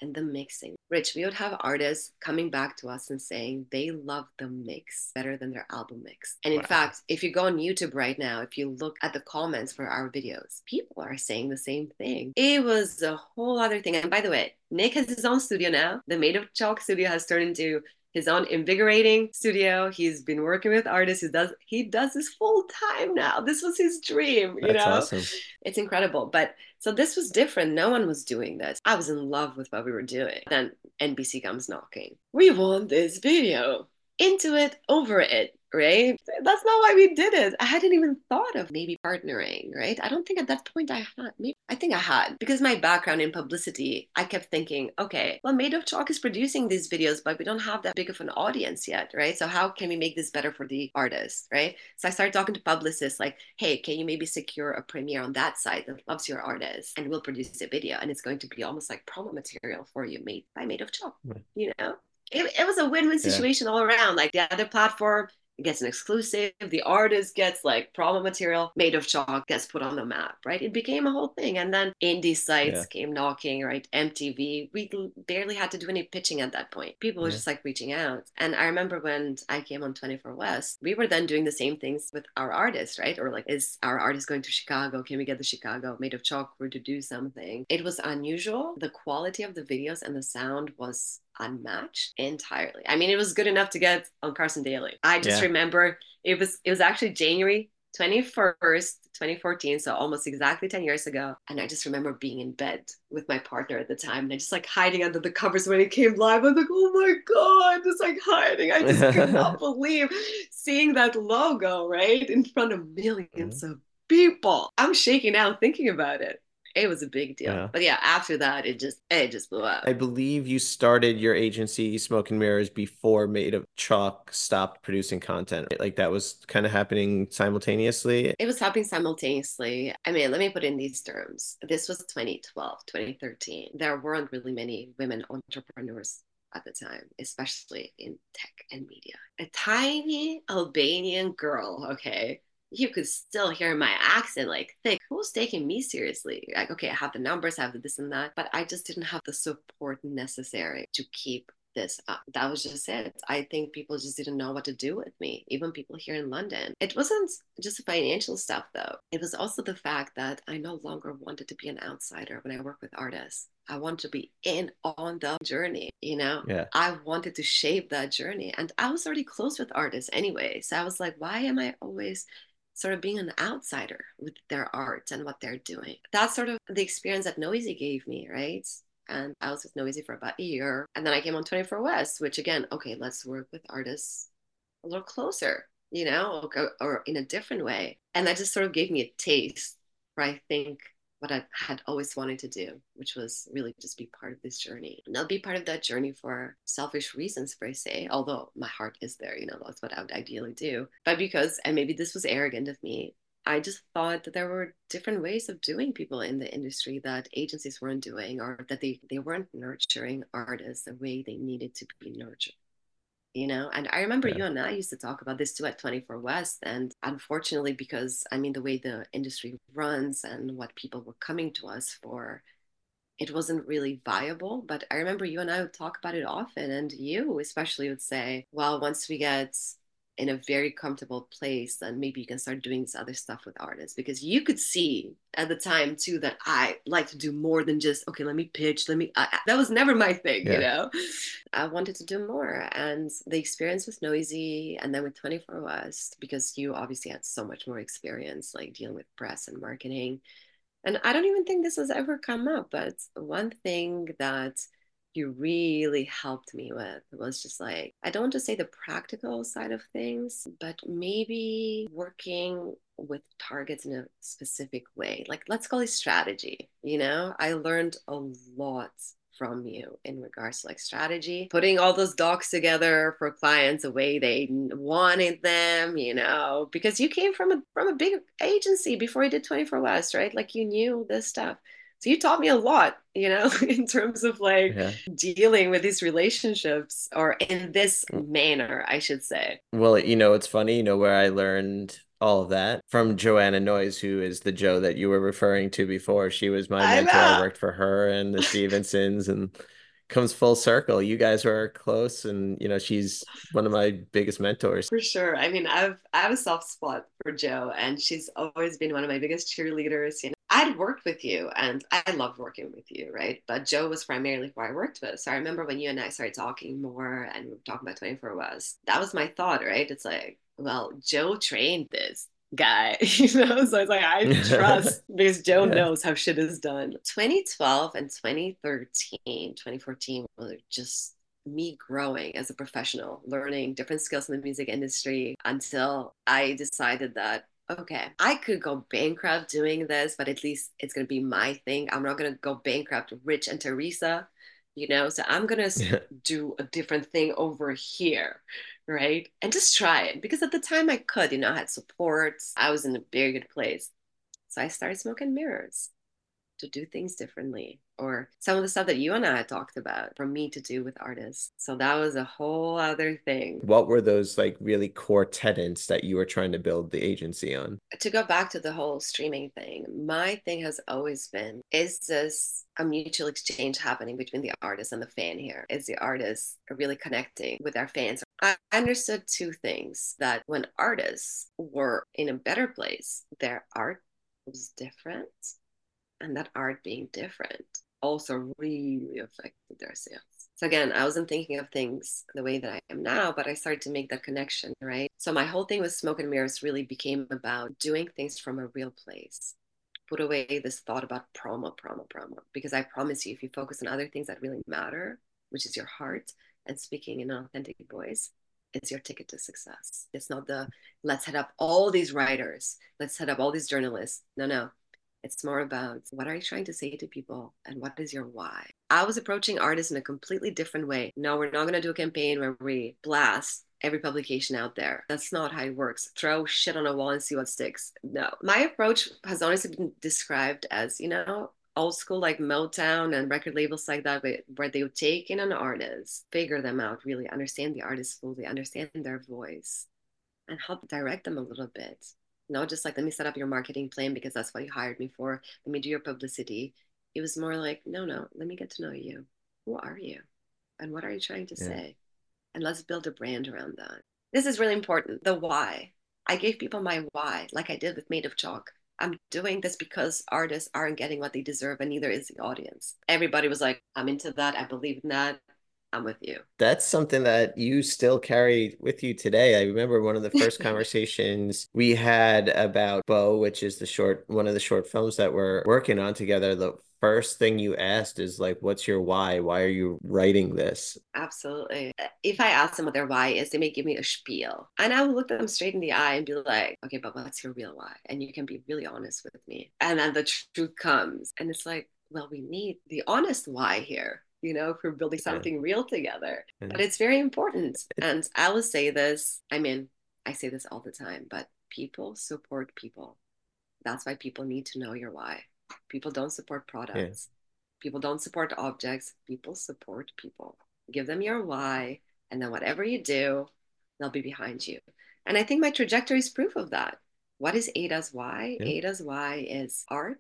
and the mixing. Rich, we would have artists coming back to us and saying they love the mix better than their album mix. And in Wow. fact, if you go on YouTube right now, if you look at the comments for our videos, people are saying the same thing. It was a whole other thing. And by the way, Nick has his own studio now. The Made of Chalk studio has turned into his own invigorating studio. He's been working with artists. He does he does this full time now. This was his dream, you That's know. awesome. It's incredible. But so this was different. No one was doing this. I was in love with what we were doing. Then NBC comes knocking. We want this video. Into it, over it, right? That's not why we did it. I hadn't even thought of maybe partnering, right? I don't think at that point I had. Maybe I think I had because my background in publicity, I kept thinking, okay, well, Made of Chalk is producing these videos, but we don't have that big of an audience yet, right? So how can we make this better for the artist, right? So I started talking to publicists like, hey, can you maybe secure a premiere on that site that loves your artist and we'll produce a video and it's going to be almost like promo material for you made by Made of Chalk, you know? It, it was a win-win Yeah. situation all around. Like the other platform gets an exclusive, the artist gets like promo material, made of chalk gets put on the map, right? It became a whole thing. And then indie sites Yeah. came knocking, right? MTV, we barely had to do any pitching at that point. People were Yeah. just like reaching out. And I remember when I came on 24 West, we were then doing the same things with our artists, right? Or like, is our artist going to Chicago? Can we get the Chicago made of chalk crew to do something? It was unusual. The quality of the videos and the sound was unmatched entirely. I mean, it was good enough to get on Carson Daly. I just Yeah. remember it was it was actually January 21st, 2014, so almost exactly 10 years ago. And I just remember being in bed with my partner at the time and I just like hiding under the covers when it came live. I was like, oh my God, just like hiding. I just could not believe seeing that logo, right? In front of 1000000s mm-hmm. of people. I'm shaking now thinking about it. It was a big deal. Yeah. But yeah, after that, it just it just blew up. I believe you started your agency, Smoke and Mirrors, before Made of Chalk stopped producing content. right? Like that was kind of happening simultaneously. It was happening simultaneously. I mean, let me put it in these terms. This was 2012, 2013. There weren't really many women entrepreneurs at the time, especially in tech and media. A tiny Albanian girl, okay? You could still hear my accent like thick. Who's taking me seriously? Like, okay, I have the numbers, I have this and that, but I just didn't have the support necessary to keep this up. That was just it. I think people just didn't know what to do with me, even people here in London. It wasn't just financial stuff, though. It was also the fact that I no longer wanted to be an outsider when I work with artists. I want to be in on the journey, you know? Yeah. I wanted to shape that journey. And I was already close with artists anyway. So I was like, why am I always sort of being an outsider with their art and what they're doing? That's sort of the experience that Noisy gave me, right? and I was with Noisy for about a year. And then I came on 24 West, which again, okay, let's work with artists a little closer, you know, or, or in a different way. And that just sort of gave me a taste for, I think, what I had always wanted to do, which was really just be part of this journey. Not be part of that journey for selfish reasons, per se, although my heart is there, you know, that's what I would ideally do. But because, and maybe this was arrogant of me, I just thought that there were different ways of doing people in the industry that agencies weren't doing, or that they, they weren't nurturing artists the way they needed to be nurtured. You know, and I remember Yeah. you and I used to talk about this too at 24 West. And unfortunately, because I mean, the way the industry runs and what people were coming to us for, it wasn't really viable. But I remember you and I would talk about it often. And you, especially, would say, well, once we get in a very comfortable place, then maybe you can start doing this other stuff with artists because you could see at the time too that I like to do more than just okay, let me pitch, let me. I, that was never my thing, Yeah. you know. I wanted to do more, and the experience with Noisy, and then with Twenty Four West, because you obviously had so much more experience, like dealing with press and marketing. And I don't even think this has ever come up, but one thing that you really helped me with was just like I don't want to say the practical side of things, but maybe working with targets in a specific way. Like let's call it strategy. You know, I learned a lot from you in regards to like strategy, putting all those docs together for clients the way they wanted them, you know, because you came from a from a big agency before you did 24 West, right? Like you knew this stuff. So you taught me a lot, you know, in terms of like Yeah. dealing with these relationships or in this mm. manner, I should say. Well, you know, it's funny, you know, where I learned all of that from Joanna Noyes, who is the Joe that you were referring to before. She was my I mentor. I worked for her and the Stevensons and comes full circle. You guys were close and you know, she's one of my biggest mentors. For sure. I mean, I've I have a soft spot for Joe, and she's always been one of my biggest cheerleaders. You know, I'd worked with you and I loved working with you, right? But Joe was primarily who I worked with. So I remember when you and I started talking more and we were talking about 24 was that was my thought, right? It's like, well, Joe trained this guy, you know? So it's like, I trust because Joe yeah. knows how shit is done. 2012 and 2013, 2014 were just me growing as a professional, learning different skills in the music industry until I decided that okay, I could go bankrupt doing this, but at least it's going to be my thing. I'm not going to go bankrupt rich and Teresa, you know? So I'm going to yeah. do a different thing over here, right? And just try it because at the time I could, you know, I had support, I was in a very good place. So I started Smoke and Mirrors to do things differently or some of the stuff that you and I talked about for me to do with artists. So that was a whole other thing. What were those like really core tenets that you were trying to build the agency on? To go back to the whole streaming thing, my thing has always been is this a mutual exchange happening between the artist and the fan here? Is the artist really connecting with their fans? I understood two things that when artists were in a better place, their art was different and that art being different also really affected their sales. So again, I wasn't thinking of things the way that I am now, but I started to make that connection, right? So my whole thing with Smoke and Mirrors really became about doing things from a real place. Put away this thought about promo, promo, promo. Because I promise you, if you focus on other things that really matter, which is your heart and speaking in an authentic voice, it's your ticket to success. It's not the let's head up all these writers, let's head up all these journalists. No, no. It's more about what are you trying to say to people and what is your why? I was approaching artists in a completely different way. No, we're not going to do a campaign where we blast every publication out there. That's not how it works. Throw shit on a wall and see what sticks. No. My approach has honestly been described as, you know, old school like Motown and record labels like that, where they would take in an artist, figure them out, really understand the artist fully, understand their voice, and help direct them a little bit not just like let me set up your marketing plan because that's what you hired me for. Let me do your publicity. It was more like no no let me get to know you. Who are you? And what are you trying to yeah. say? And let's build a brand around that. This is really important the why. I gave people my why like i did with made of chalk. I'm doing this because artists aren't getting what they deserve and neither is the audience. Everybody was like i'm into that. I believe in that I'm with you. That's something that you still carry with you today. I remember one of the first conversations we had about Bo, which is the short one of the short films that we're working on together. The first thing you asked is like, what's your why? Why are you writing this? Absolutely. Uh, if I ask them what their why is, they may give me a spiel. And I will look them straight in the eye and be like, okay, but what's your real why? And you can be really honest with me. And then the truth comes. And it's like, well, we need the honest why here you know, if we're building something yeah. real together. Yeah. But it's very important. And I will say this I mean, I say this all the time, but people support people. That's why people need to know your why. People don't support products, people don't support objects, people support people. Give them your why, and then whatever you do, they'll be behind you. And I think my trajectory is proof of that. What is Lueda's why? Lueda's why is art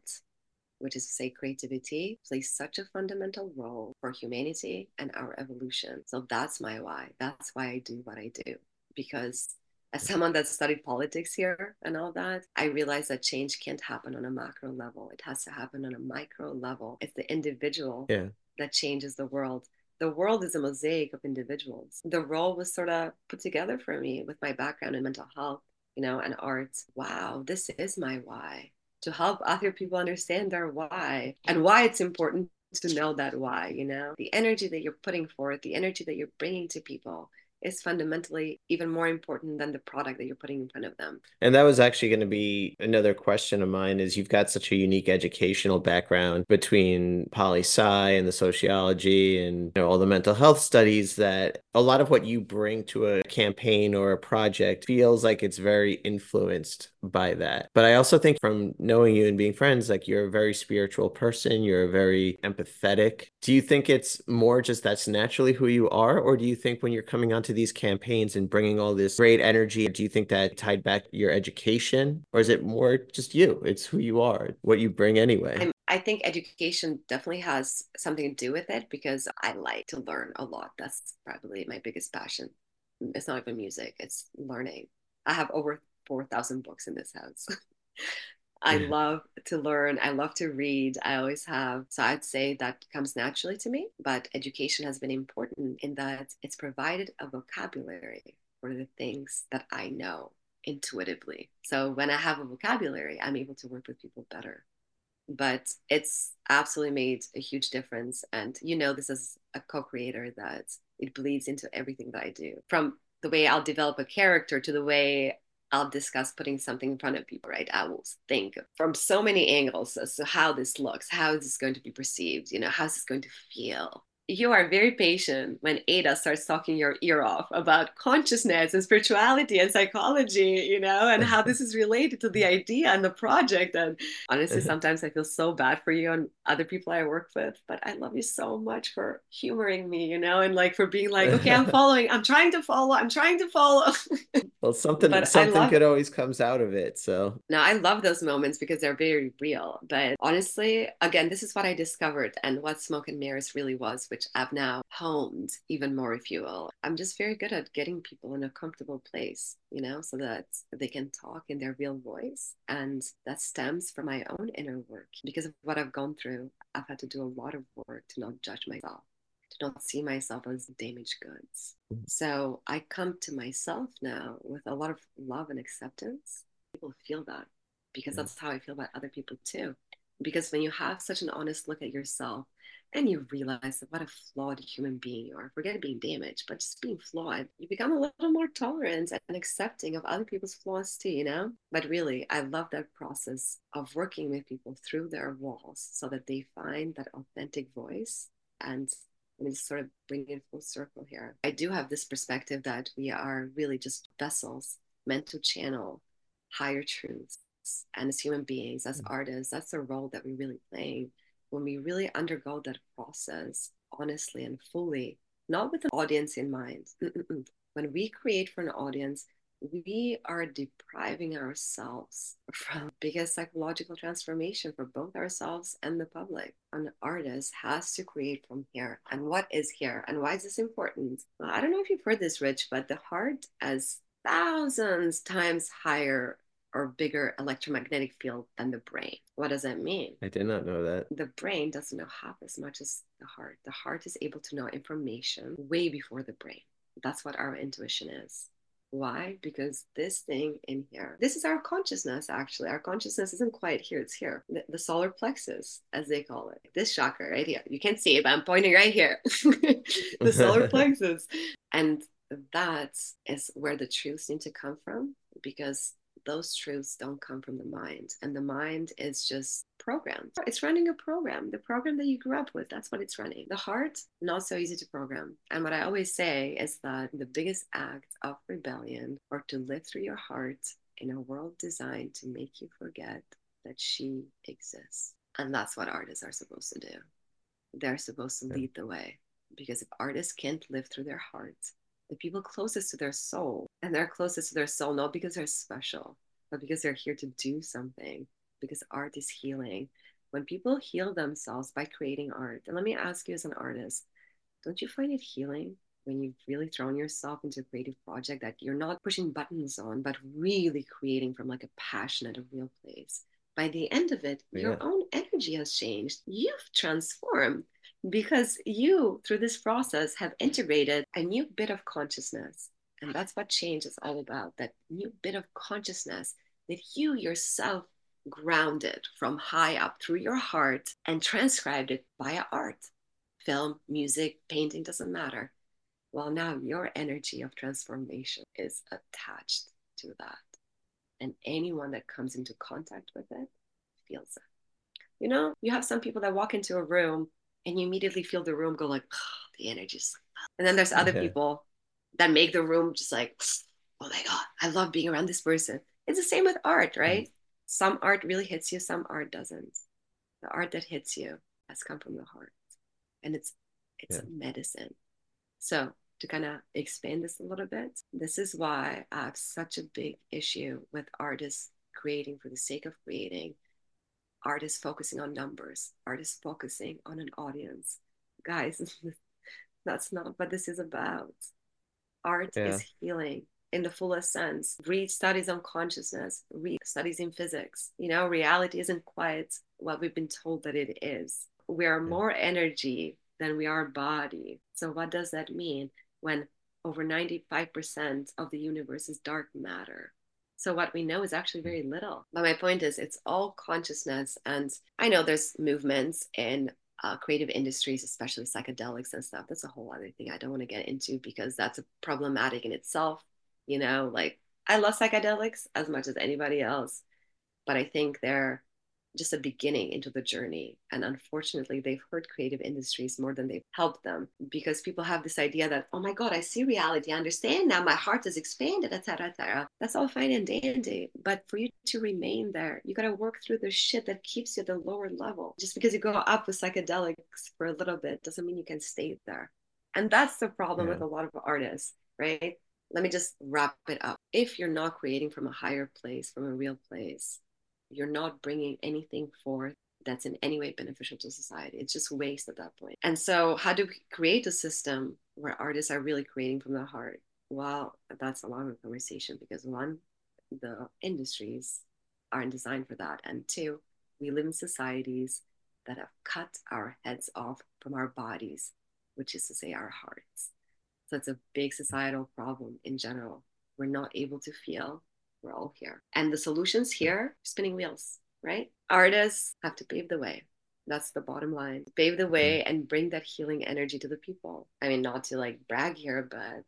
which is to say creativity, plays such a fundamental role for humanity and our evolution. So that's my why. That's why I do what I do. Because as someone that studied politics here and all that, I realized that change can't happen on a macro level. It has to happen on a micro level. It's the individual yeah. that changes the world. The world is a mosaic of individuals. The role was sort of put together for me with my background in mental health, you know, and arts. Wow, this is my why to help other people understand their why and why it's important to know that why, you know, the energy that you're putting forth, the energy that you're bringing to people is fundamentally even more important than the product that you're putting in front of them. And that was actually going to be another question of mine is you've got such a unique educational background between poli sci and the sociology and you know, all the mental health studies that a lot of what you bring to a campaign or a project feels like it's very influenced by that. But I also think from knowing you and being friends, like you're a very spiritual person, you're very empathetic. Do you think it's more just that's naturally who you are? Or do you think when you're coming onto these campaigns and bringing all this great energy, do you think that tied back your education? Or is it more just you? It's who you are, what you bring anyway? I'm, I think education definitely has something to do with it because I like to learn a lot. That's probably my biggest passion. It's not even music, it's learning. I have over 4,000 books in this house. I love to learn. I love to read. I always have. So I'd say that comes naturally to me. But education has been important in that it's provided a vocabulary for the things that I know intuitively. So when I have a vocabulary, I'm able to work with people better. But it's absolutely made a huge difference. And you know, this is a co creator that it bleeds into everything that I do from the way I'll develop a character to the way I'll discuss putting something in front of people, right? I will think from so many angles as to how this looks, how is this going to be perceived, you know, how's this going to feel? You are very patient when Lueda starts talking your ear off about consciousness and spirituality and psychology, you know, and how this is related to the idea and the project. And honestly, mm-hmm. sometimes I feel so bad for you and other people I work with, but I love you so much for humoring me, you know, and like for being like, okay, I'm following, I'm trying to follow, I'm trying to follow. well, something but something good always comes out of it. So now I love those moments because they're very real. But honestly, again, this is what I discovered and what Smoke and Mirrors really was which I've now honed even more, if you will. I'm just very good at getting people in a comfortable place, you know, so that they can talk in their real voice. And that stems from my own inner work. Because of what I've gone through, I've had to do a lot of work to not judge myself to not see myself as damaged goods. Mm. So I come to myself now with a lot of love and acceptance. People feel that because that's how I feel about other people too. Because when you have such an honest look at yourself and you realize what a flawed human being you are. Forget being damaged, but just being flawed. You become a little more tolerant and accepting of other people's flaws too, you know? But really, I love that process of working with people through their walls so that they find that authentic voice. And let me sort of bring it full circle here. I do have this perspective that we are really just vessels meant to channel higher truths. And as human beings, as mm. artists, that's the role that we really play when we really undergo that process honestly and fully, not with an audience in mind. Mm-mm-mm. When we create for an audience, we are depriving ourselves from biggest psychological transformation for both ourselves and the public. An artist has to create from here. And what is here? And why is this important? Well, I don't know if you've heard this, Rich, but the heart has thousands times higher or bigger electromagnetic field than the brain. What does that mean? I did not know that. The brain doesn't know half as much as the heart. The heart is able to know information way before the brain. That's what our intuition is. Why? Because this thing in here, this is our consciousness actually. Our consciousness isn't quite here, it's here. The, the solar plexus, as they call it. This chakra right here. You can't see it, but I'm pointing right here. the solar plexus. And that is where the truths need to come from because those truths don't come from the mind. And the mind is just programmed. It's running a program, the program that you grew up with. That's what it's running. The heart, not so easy to program. And what I always say is that the biggest act of rebellion or to live through your heart in a world designed to make you forget that she exists. And that's what artists are supposed to do. They're supposed to lead the way. Because if artists can't live through their hearts, the people closest to their soul. And they're closest to their soul not because they're special, but because they're here to do something, because art is healing. When people heal themselves by creating art, and let me ask you as an artist, don't you find it healing when you've really thrown yourself into a creative project that you're not pushing buttons on, but really creating from like a passion at a real place? By the end of it, yeah. your own energy has changed. You've transformed because you, through this process, have integrated a new bit of consciousness. And that's what change is all about that new bit of consciousness that you yourself grounded from high up through your heart and transcribed it via art. Film, music, painting doesn't matter. Well, now your energy of transformation is attached to that. And anyone that comes into contact with it feels it. You know, you have some people that walk into a room and you immediately feel the room go like oh, the energy is and then there's other okay. people that make the room just like oh my god i love being around this person. It's the same with art right? Mm some art really hits you some art doesn't. The art that hits you has come from the heart and it's it's yeah. medicine. So to kind of expand this a little bit this is why i have such a big issue with artists creating for the sake of creating artists focusing on numbers, artists focusing on an audience. Guys, that's not what this is about. Art yeah. is healing. in the fullest sense. Read studies on consciousness, read studies in physics. You know, reality isn't quite what we've been told that it is. We are more energy than we are body. So, what does that mean when over 95% of the universe is dark matter? So what we know is actually very little. But my point is, it's all consciousness. And I know there's movements in uh, creative industries, especially psychedelics and stuff. That's a whole other thing I don't want to get into because that's a problematic in itself. You know, like I love psychedelics as much as anybody else, but I think they're just a beginning into the journey. And unfortunately, they've hurt creative industries more than they've helped them because people have this idea that, oh my God, I see reality, I understand now, my heart is expanded, etc., etc. That's all fine and dandy. But for you to remain there, you got to work through the shit that keeps you at the lower level. Just because you go up with psychedelics for a little bit doesn't mean you can stay there. And that's the problem yeah. with a lot of artists, right? Let me just wrap it up. If you're not creating from a higher place, from a real place, you're not bringing anything forth that's in any way beneficial to society. It's just waste at that point. And so, how do we create a system where artists are really creating from the heart? Well, that's a longer conversation because one, the industries aren't designed for that. And two, we live in societies that have cut our heads off from our bodies, which is to say, our hearts. So, it's a big societal problem in general. We're not able to feel we're all here. And the solutions here, spinning wheels, right? Artists have to pave the way. That's the bottom line. Pave the way mm. and bring that healing energy to the people. I mean, not to like brag here, but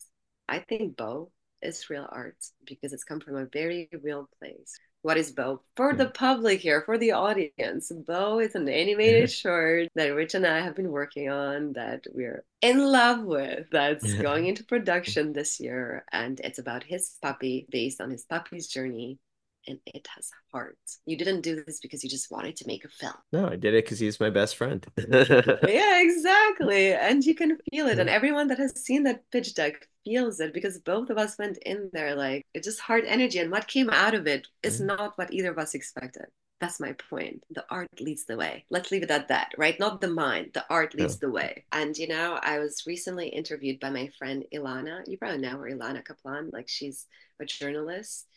I think Bo is real art because it's come from a very real place. What is Bo? For the hmm. public here, for the audience, Bo is an animated mm-hmm. short that Rich and I have been working on that we're in love with, that's going into production this year. And it's about his puppy, based on his puppy's journey and it has heart. You didn't do this because you just wanted to make a film. No, I did it because he's my best friend. yeah, exactly. And you can feel it. And everyone that has seen that pitch deck feels it because both of us went in there like it's just hard energy. And what came out of it is mm-hmm. not what either of us expected. That's my point. The art leads the way. Let's leave it at that, right? Not the mind. The art leads yeah. the way. And you know, I was recently interviewed by my friend Ilana. You probably know her, Ilana Kaplan. Like she's a journalist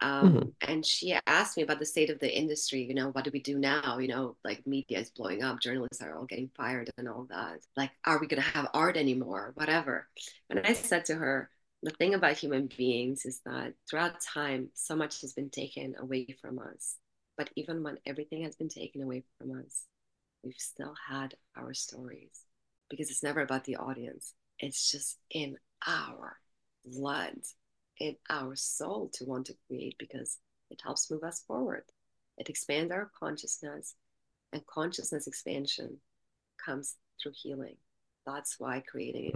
um, mm-hmm. and she asked me about the state of the industry you know what do we do now? You know like media is blowing up journalists are all getting fired and all that. Like are we going to have art anymore? Whatever. And i said to her the thing about human beings is that throughout time so much has been taken away from us. But even when everything has been taken away from us we've still had our stories. Because it's never about the audience. It's just in our blood in our soul to want to create because it helps move us forward. It expands our consciousness, and consciousness expansion comes through healing. That's why creating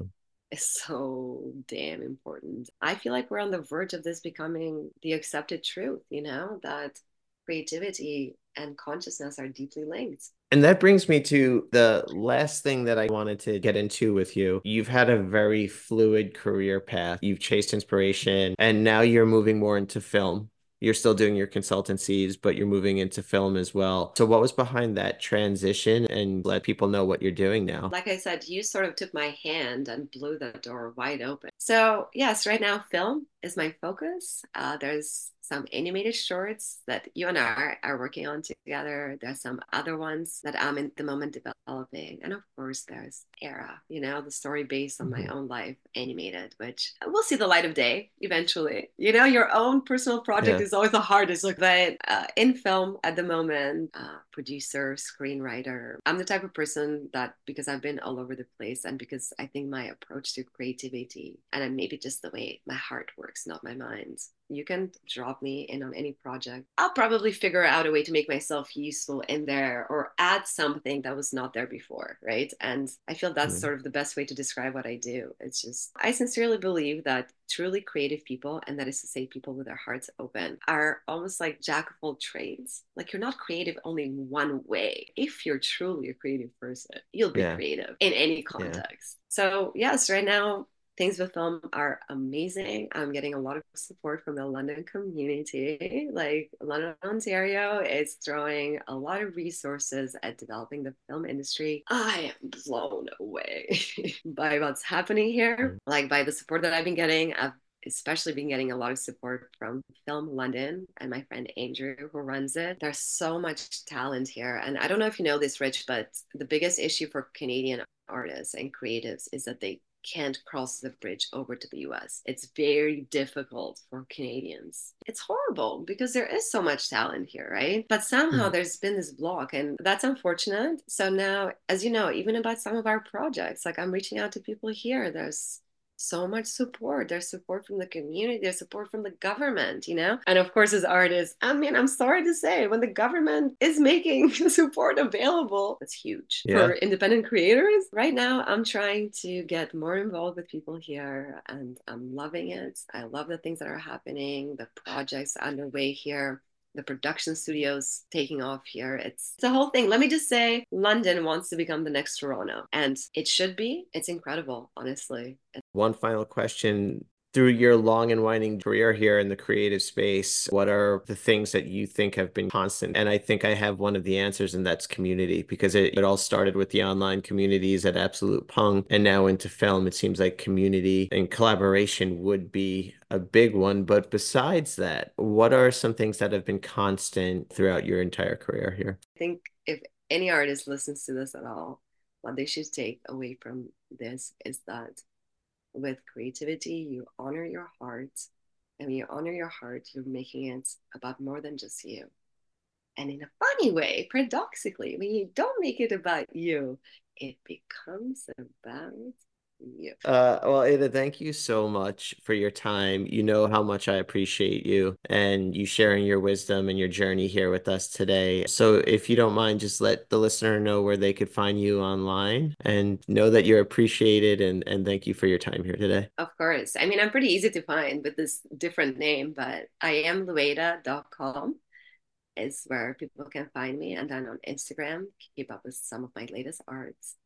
it is so damn important. I feel like we're on the verge of this becoming the accepted truth, you know, that creativity and consciousness are deeply linked. And that brings me to the last thing that I wanted to get into with you. You've had a very fluid career path. You've chased inspiration and now you're moving more into film. You're still doing your consultancies, but you're moving into film as well. So, what was behind that transition and let people know what you're doing now? Like I said, you sort of took my hand and blew the door wide open. So, yes, right now, film is my focus. Uh, there's some animated shorts that you and I are working on together. There's some other ones that I'm in the moment developing. And of course, there's Era, you know, the story based on my mm-hmm. own life, animated, which will see the light of day eventually. You know, your own personal project yeah. is always the hardest. Look, but uh, in film at the moment, uh, producer, screenwriter, I'm the type of person that because I've been all over the place and because I think my approach to creativity and maybe just the way my heart works, not my mind, you can drop me in on any project. I'll probably figure out a way to make myself useful in there or add something that was not there before, right? And I feel that's mm-hmm. sort of the best way to describe what I do. It's just, I sincerely believe that truly creative people, and that is to say, people with their hearts open, are almost like jack of all trades. Like you're not creative only in one way. If you're truly a creative person, you'll be yeah. creative in any context. Yeah. So, yes, right now, things with film are amazing. I'm getting a lot of support from the London community. Like London, Ontario is throwing a lot of resources at developing the film industry. I am blown away by what's happening here, mm. like by the support that I've been getting. I've especially been getting a lot of support from Film London and my friend Andrew, who runs it. There's so much talent here. And I don't know if you know this, Rich, but the biggest issue for Canadian artists and creatives is that they can't cross the bridge over to the US. It's very difficult for Canadians. It's horrible because there is so much talent here, right? But somehow mm. there's been this block, and that's unfortunate. So now, as you know, even about some of our projects, like I'm reaching out to people here, there's so much support. There's support from the community, there's support from the government, you know? And of course, as artists, I mean, I'm sorry to say, when the government is making support available, that's huge yeah. for independent creators. Right now, I'm trying to get more involved with people here and I'm loving it. I love the things that are happening, the projects underway here the production studios taking off here. It's, the whole thing. Let me just say, London wants to become the next Toronto, and it should be. It's incredible, honestly. One final question through your long and winding career here in the creative space, what are the things that you think have been constant? And I think I have one of the answers, and that's community, because it, it all started with the online communities at Absolute Punk and now into film. It seems like community and collaboration would be a big one. But besides that, what are some things that have been constant throughout your entire career here? I think if any artist listens to this at all, what they should take away from this is that with creativity, you honor your heart. And when you honor your heart, you're making it about more than just you. And in a funny way, paradoxically, when you don't make it about you, it becomes about. Uh, well, Lueda, thank you so much for your time. You know how much I appreciate you and you sharing your wisdom and your journey here with us today. So, if you don't mind, just let the listener know where they could find you online and know that you're appreciated. And, and thank you for your time here today. Of course. I mean, I'm pretty easy to find with this different name, but I am lueda.com is where people can find me. And then on Instagram, keep up with some of my latest arts.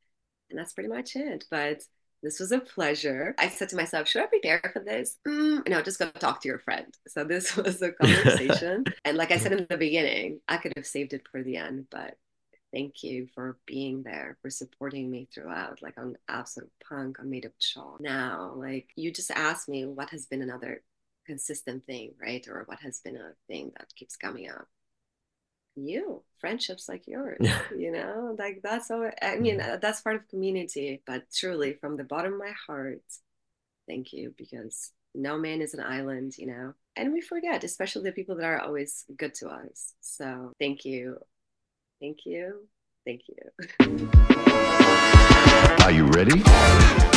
And that's pretty much it. But this was a pleasure. I said to myself, should I prepare for this? Mm, no, just go talk to your friend. So this was a conversation. and like I said in the beginning, I could have saved it for the end, but thank you for being there, for supporting me throughout, like on Absolute Punk, on Made of Chalk. Now, like you just asked me what has been another consistent thing, right? Or what has been a thing that keeps coming up you friendships like yours you know? Like that's all i mean mm-hmm. that's part of community but truly from the bottom of my heart thank you because no man is an island you know? And we forget especially the people that are always good to us. So thank you. Thank you. Thank you. Are you ready